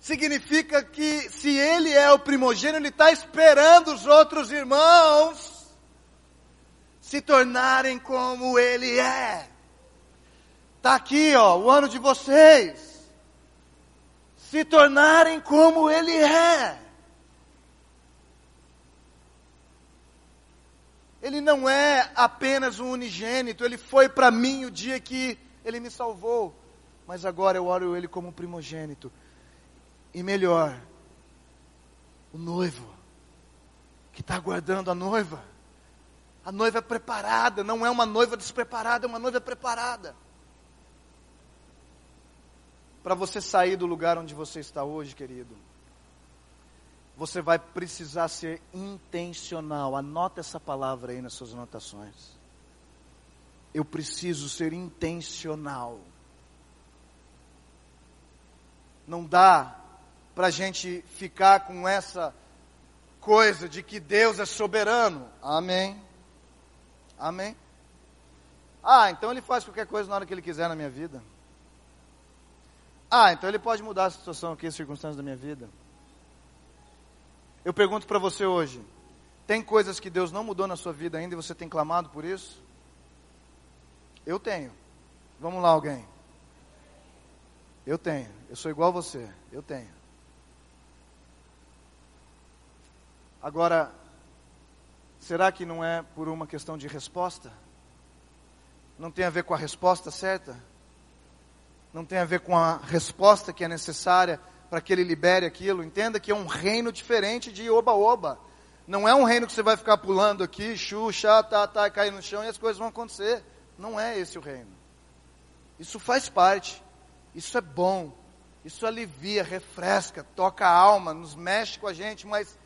Significa que se ele é o primogênito, ele está esperando os outros irmãos se tornarem como ele é. Está aqui, ó, o ano de vocês se tornarem como Ele é. Ele não é apenas um unigênito, Ele foi para mim o dia que Ele me salvou. Mas agora eu oro Ele como primogênito. E melhor, o noivo, que está aguardando a noiva. A noiva é preparada, não é uma noiva despreparada, é uma noiva preparada para você sair do lugar onde você está hoje, querido, você vai precisar ser intencional. Anota essa palavra aí nas suas anotações. Eu preciso ser intencional. Não dá para a gente ficar com essa coisa de que Deus é soberano. Amém. Amém. Ah, então ele faz qualquer coisa na hora que ele quiser na minha vida. Ah, então ele pode mudar a situação aqui, as circunstâncias da minha vida. Eu pergunto para você hoje: tem coisas que Deus não mudou na sua vida ainda e você tem clamado por isso? Eu tenho. Vamos lá, alguém. Eu tenho. Eu sou igual a você. Eu tenho. Agora, será que não é por uma questão de resposta? Não tem a ver com a resposta certa? Não tem a ver com a resposta que é necessária para que ele libere aquilo. Entenda que é um reino diferente de oba-oba. Não é um reino que você vai ficar pulando aqui, xuxa, tá, tá, cair no chão e as coisas vão acontecer. Não é esse o reino. Isso faz parte. Isso é bom. Isso alivia, refresca, toca a alma, nos mexe com a gente, mas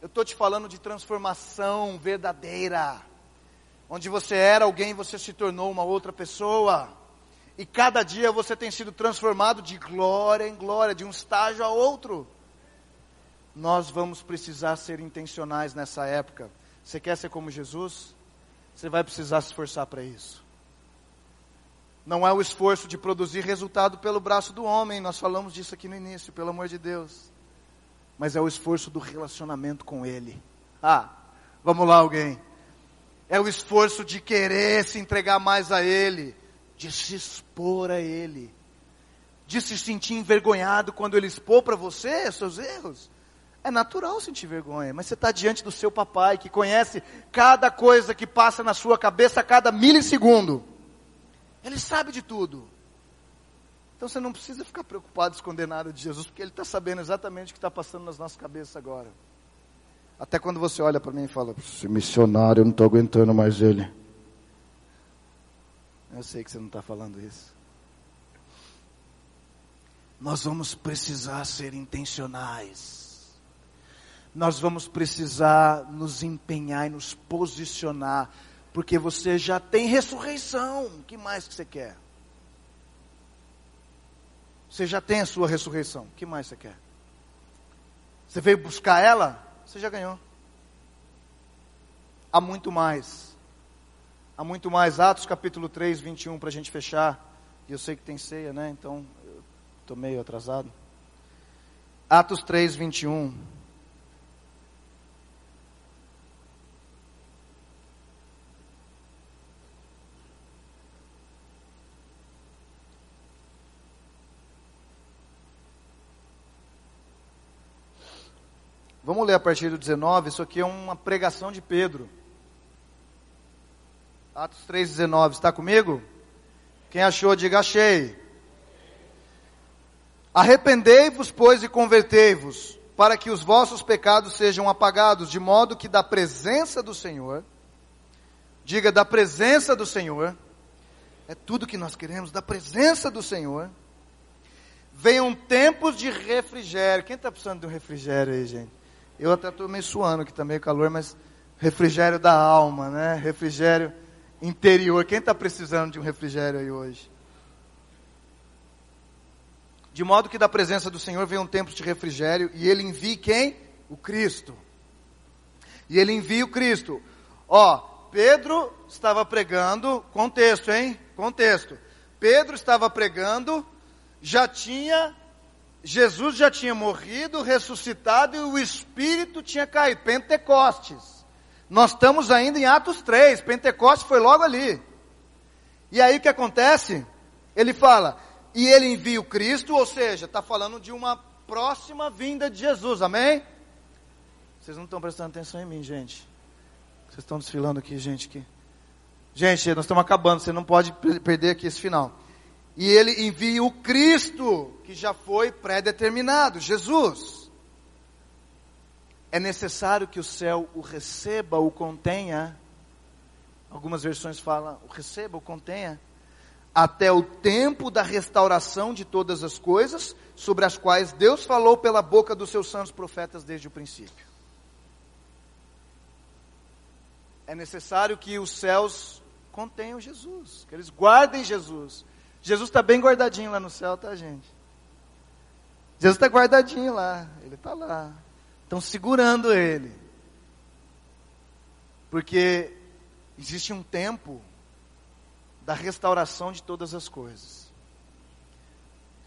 eu estou te falando de transformação verdadeira. Onde você era alguém, você se tornou uma outra pessoa. E cada dia você tem sido transformado de glória em glória, de um estágio a outro. Nós vamos precisar ser intencionais nessa época. Você quer ser como Jesus? Você vai precisar se esforçar para isso. Não é o esforço de produzir resultado pelo braço do homem, nós falamos disso aqui no início, pelo amor de Deus. Mas é o esforço do relacionamento com Ele. Ah, vamos lá, alguém. É o esforço de querer se entregar mais a Ele de se expor a Ele, de se sentir envergonhado quando Ele expor para você seus erros. É natural sentir vergonha, mas você está diante do seu papai que conhece cada coisa que passa na sua cabeça a cada milissegundo. Ele sabe de tudo. Então você não precisa ficar preocupado, esconder nada de Jesus, porque Ele está sabendo exatamente o que está passando nas nossas cabeças agora. Até quando você olha para mim e fala, esse missionário, eu não estou aguentando mais ele. Eu sei que você não está falando isso. Nós vamos precisar ser intencionais. Nós vamos precisar nos empenhar e nos posicionar, porque você já tem ressurreição. O que mais que você quer? Você já tem a sua ressurreição. O que mais você quer? Você veio buscar ela? Você já ganhou. Há muito mais. Há muito mais. Atos capítulo 3, 21, para a gente fechar. E eu sei que tem ceia, né? Então, estou meio atrasado. Atos 3, 21. Vamos ler a partir do 19. Isso aqui é uma pregação de Pedro. Atos 3,19, está comigo? Quem achou, diga achei. Arrependei-vos, pois, e convertei-vos, para que os vossos pecados sejam apagados, de modo que da presença do Senhor, diga da presença do Senhor, é tudo que nós queremos, da presença do Senhor, venham tempos de refrigério. Quem está precisando de um refrigério aí, gente? Eu até estou meio suando, que está meio calor, mas refrigério da alma, né? Refrigério interior. Quem está precisando de um refrigério aí hoje? De modo que da presença do Senhor venham tempos de refrigério e ele envie quem? O Cristo. E ele envia o Cristo. Ó, Pedro estava pregando, contexto, hein? Contexto. Pedro estava pregando, já tinha, Jesus já tinha morrido, ressuscitado e o Espírito tinha caído. Pentecostes. Nós estamos ainda em Atos 3, Pentecostes foi logo ali. E aí o que acontece? Ele fala, e ele envia o Cristo, ou seja, está falando de uma próxima vinda de Jesus, amém? Vocês não estão prestando atenção em mim, gente. Vocês estão desfilando aqui, gente. Gente, nós estamos acabando, você não pode perder aqui esse final. E ele envia o Cristo, que já foi pré-determinado, Jesus. É necessário que o céu o receba, o contenha. Algumas versões falam, o receba, o contenha até o tempo da restauração de todas as coisas, sobre as quais Deus falou pela boca dos seus santos profetas desde o princípio. É necessário que os céus contenham Jesus, que eles guardem Jesus. Jesus está bem guardadinho lá no céu, tá, gente? Jesus está guardadinho lá, ele está lá. Estão segurando ele. Porque existe um tempo da restauração de todas as coisas.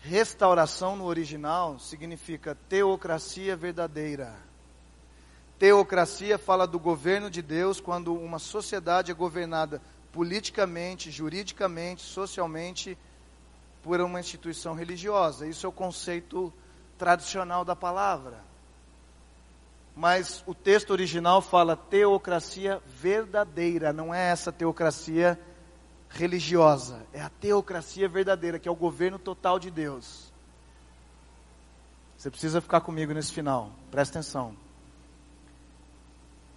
Restauração no original significa teocracia verdadeira. Teocracia fala do governo de Deus quando uma sociedade é governada politicamente, juridicamente, socialmente por uma instituição religiosa. Isso é o conceito tradicional da palavra. Mas o texto original fala teocracia verdadeira, não é essa teocracia religiosa, é a teocracia verdadeira, que é o governo total de Deus. Você precisa ficar comigo nesse final, presta atenção.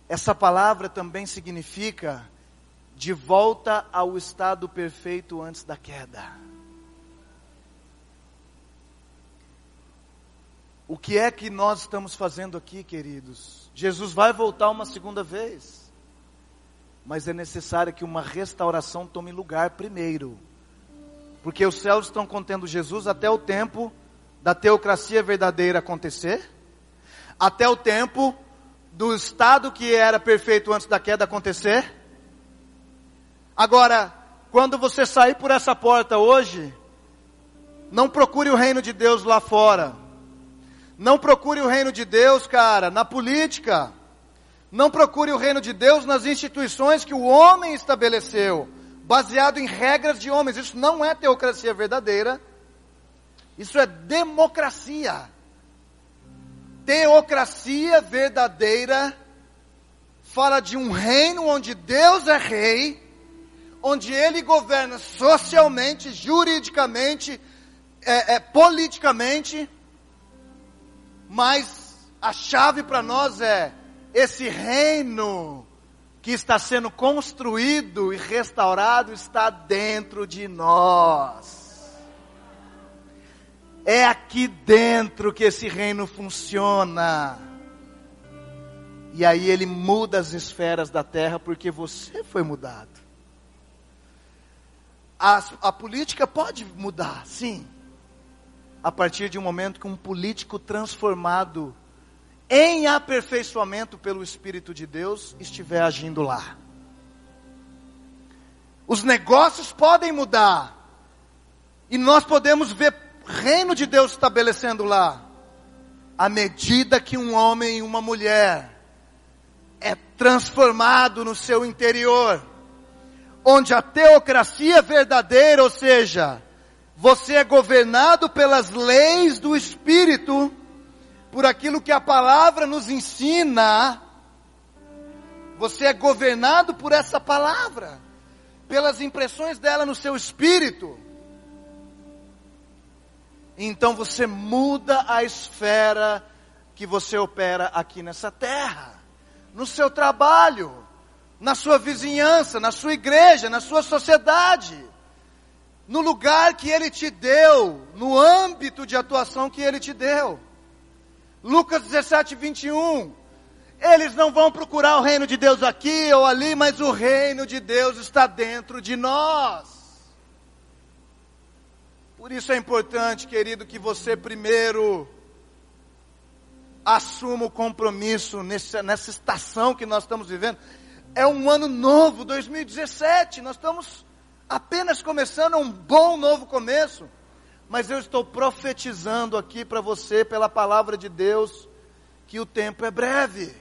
Essa palavra também significa de volta ao estado perfeito antes da queda. O que é que nós estamos fazendo aqui, queridos? Jesus vai voltar uma segunda vez mas é necessário que uma restauração tome lugar primeiro. Porque os céus estão contendo Jesus até o tempo da teocracia verdadeira acontecer, até o tempo do estado que era perfeito antes da queda acontecer. Agora, quando você sair por essa porta hoje, não procure o reino de Deus lá fora. Não procure o reino de Deus, cara, na política. Não procure o reino de Deus nas instituições que o homem estabeleceu, baseado em regras de homens. Isso não é teocracia verdadeira. Isso é democracia. Teocracia verdadeira fala de um reino onde Deus é rei, onde ele governa socialmente, juridicamente, é, é, politicamente, mas a chave para nós é esse reino que está sendo construído e restaurado está dentro de nós. É aqui dentro que esse reino funciona. E aí ele muda as esferas da terra porque você foi mudado. A, a política pode mudar, sim. A partir de um momento que um político transformado em aperfeiçoamento pelo Espírito de Deus, estiver agindo lá. Os negócios podem mudar. E nós podemos ver o reino de Deus estabelecendo lá. À medida que um homem e uma mulher é transformado no seu interior. Onde a teocracia verdadeira, ou seja, você é governado pelas leis do Espírito, por aquilo que a palavra nos ensina, você é governado por essa palavra, pelas impressões dela no seu espírito. Então você muda a esfera que você opera aqui nessa terra, no seu trabalho, na sua vizinhança, na sua igreja, na sua sociedade, no lugar que Ele te deu, no âmbito de atuação que Ele te deu. Lucas 17, 21. Eles não vão procurar o reino de Deus aqui ou ali, mas o reino de Deus está dentro de nós. Por isso é importante, querido, que você primeiro assuma o compromisso nessa, nessa estação que nós estamos vivendo. É um ano novo, 2017. Nós estamos apenas começando um bom novo começo. Mas eu estou profetizando aqui para você, pela palavra de Deus, que o tempo é breve,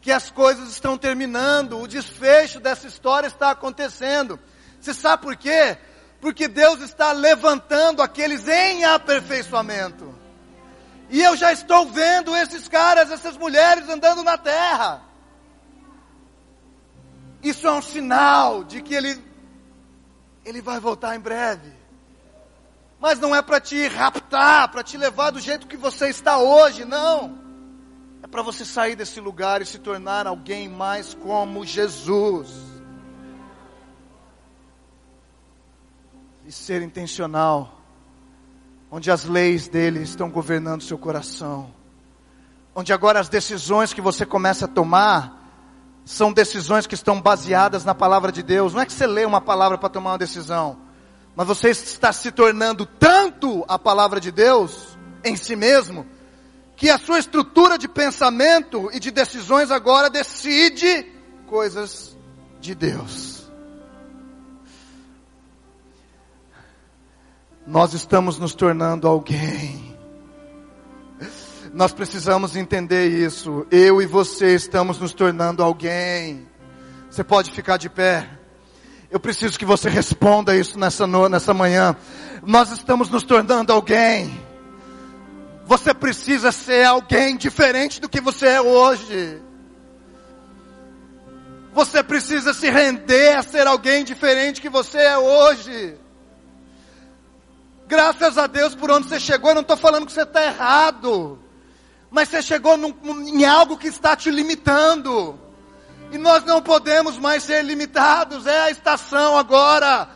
que as coisas estão terminando, o desfecho dessa história está acontecendo. Você sabe por quê? porque Deus está levantando aqueles em aperfeiçoamento. E eu já estou vendo esses caras, essas mulheres andando na terra. Isso é um sinal de que ele ele vai voltar em breve. Mas não é para te raptar, para te levar do jeito que você está hoje, não. É para você sair desse lugar e se tornar alguém mais como Jesus. e ser intencional, onde as leis dele estão governando seu coração, onde agora as decisões que você começa a tomar são decisões que estão baseadas na palavra de Deus. Não é que você lê uma palavra para tomar uma decisão, mas você está se tornando tanto a palavra de Deus em si mesmo, que a sua estrutura de pensamento e de decisões agora decide coisas de Deus. nós estamos nos tornando alguém. Nós precisamos entender isso. Eu e você estamos nos tornando alguém. Você pode ficar de pé. Eu preciso que você responda isso nessa, nessa manhã. Nós estamos nos tornando alguém. Você precisa ser alguém diferente do que você é hoje. Você precisa se render a ser alguém diferente que você é hoje. Graças a Deus por onde você chegou. Eu não estou falando que você está errado. Mas você chegou num, em algo que está te limitando. E nós não podemos mais ser limitados. É a estação agora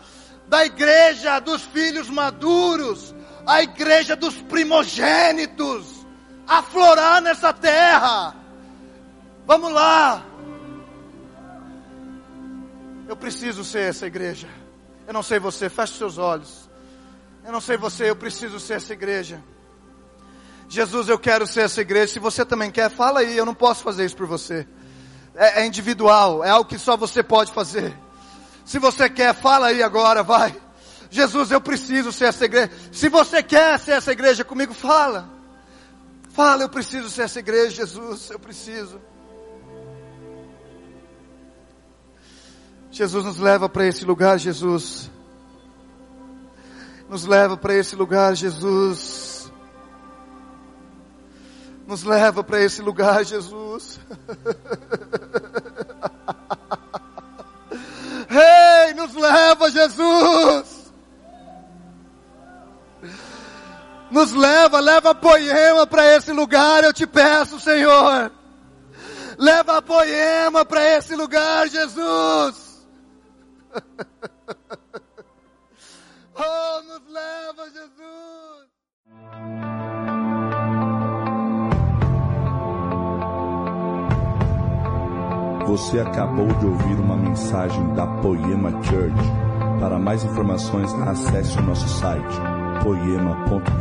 da igreja dos filhos maduros. A igreja dos primogênitos. Aflorar nessa terra. Vamos lá. Eu preciso ser essa igreja. Eu não sei você, feche seus olhos. Eu não sei você, eu preciso ser essa igreja. Jesus, eu quero ser essa igreja. Se você também quer, fala aí. Eu não posso fazer isso por você. É, é individual, é algo que só você pode fazer. Se você quer, fala aí agora, vai. Jesus, eu preciso ser essa igreja. Se você quer ser essa igreja comigo, fala. Fala, eu preciso ser essa igreja, Jesus, eu preciso. Jesus nos leva para esse lugar, Jesus nos leva para esse lugar, Jesus. Nos leva para esse lugar, Jesus. Ei, hey, nos leva, Jesus. Nos leva, leva a poema para esse lugar, eu te peço, Senhor. Leva a poema para esse lugar, Jesus. Oh, nos leva, Jesus! Você acabou de ouvir uma mensagem da Poema Church. Para mais informações, acesse o nosso site poema.com.br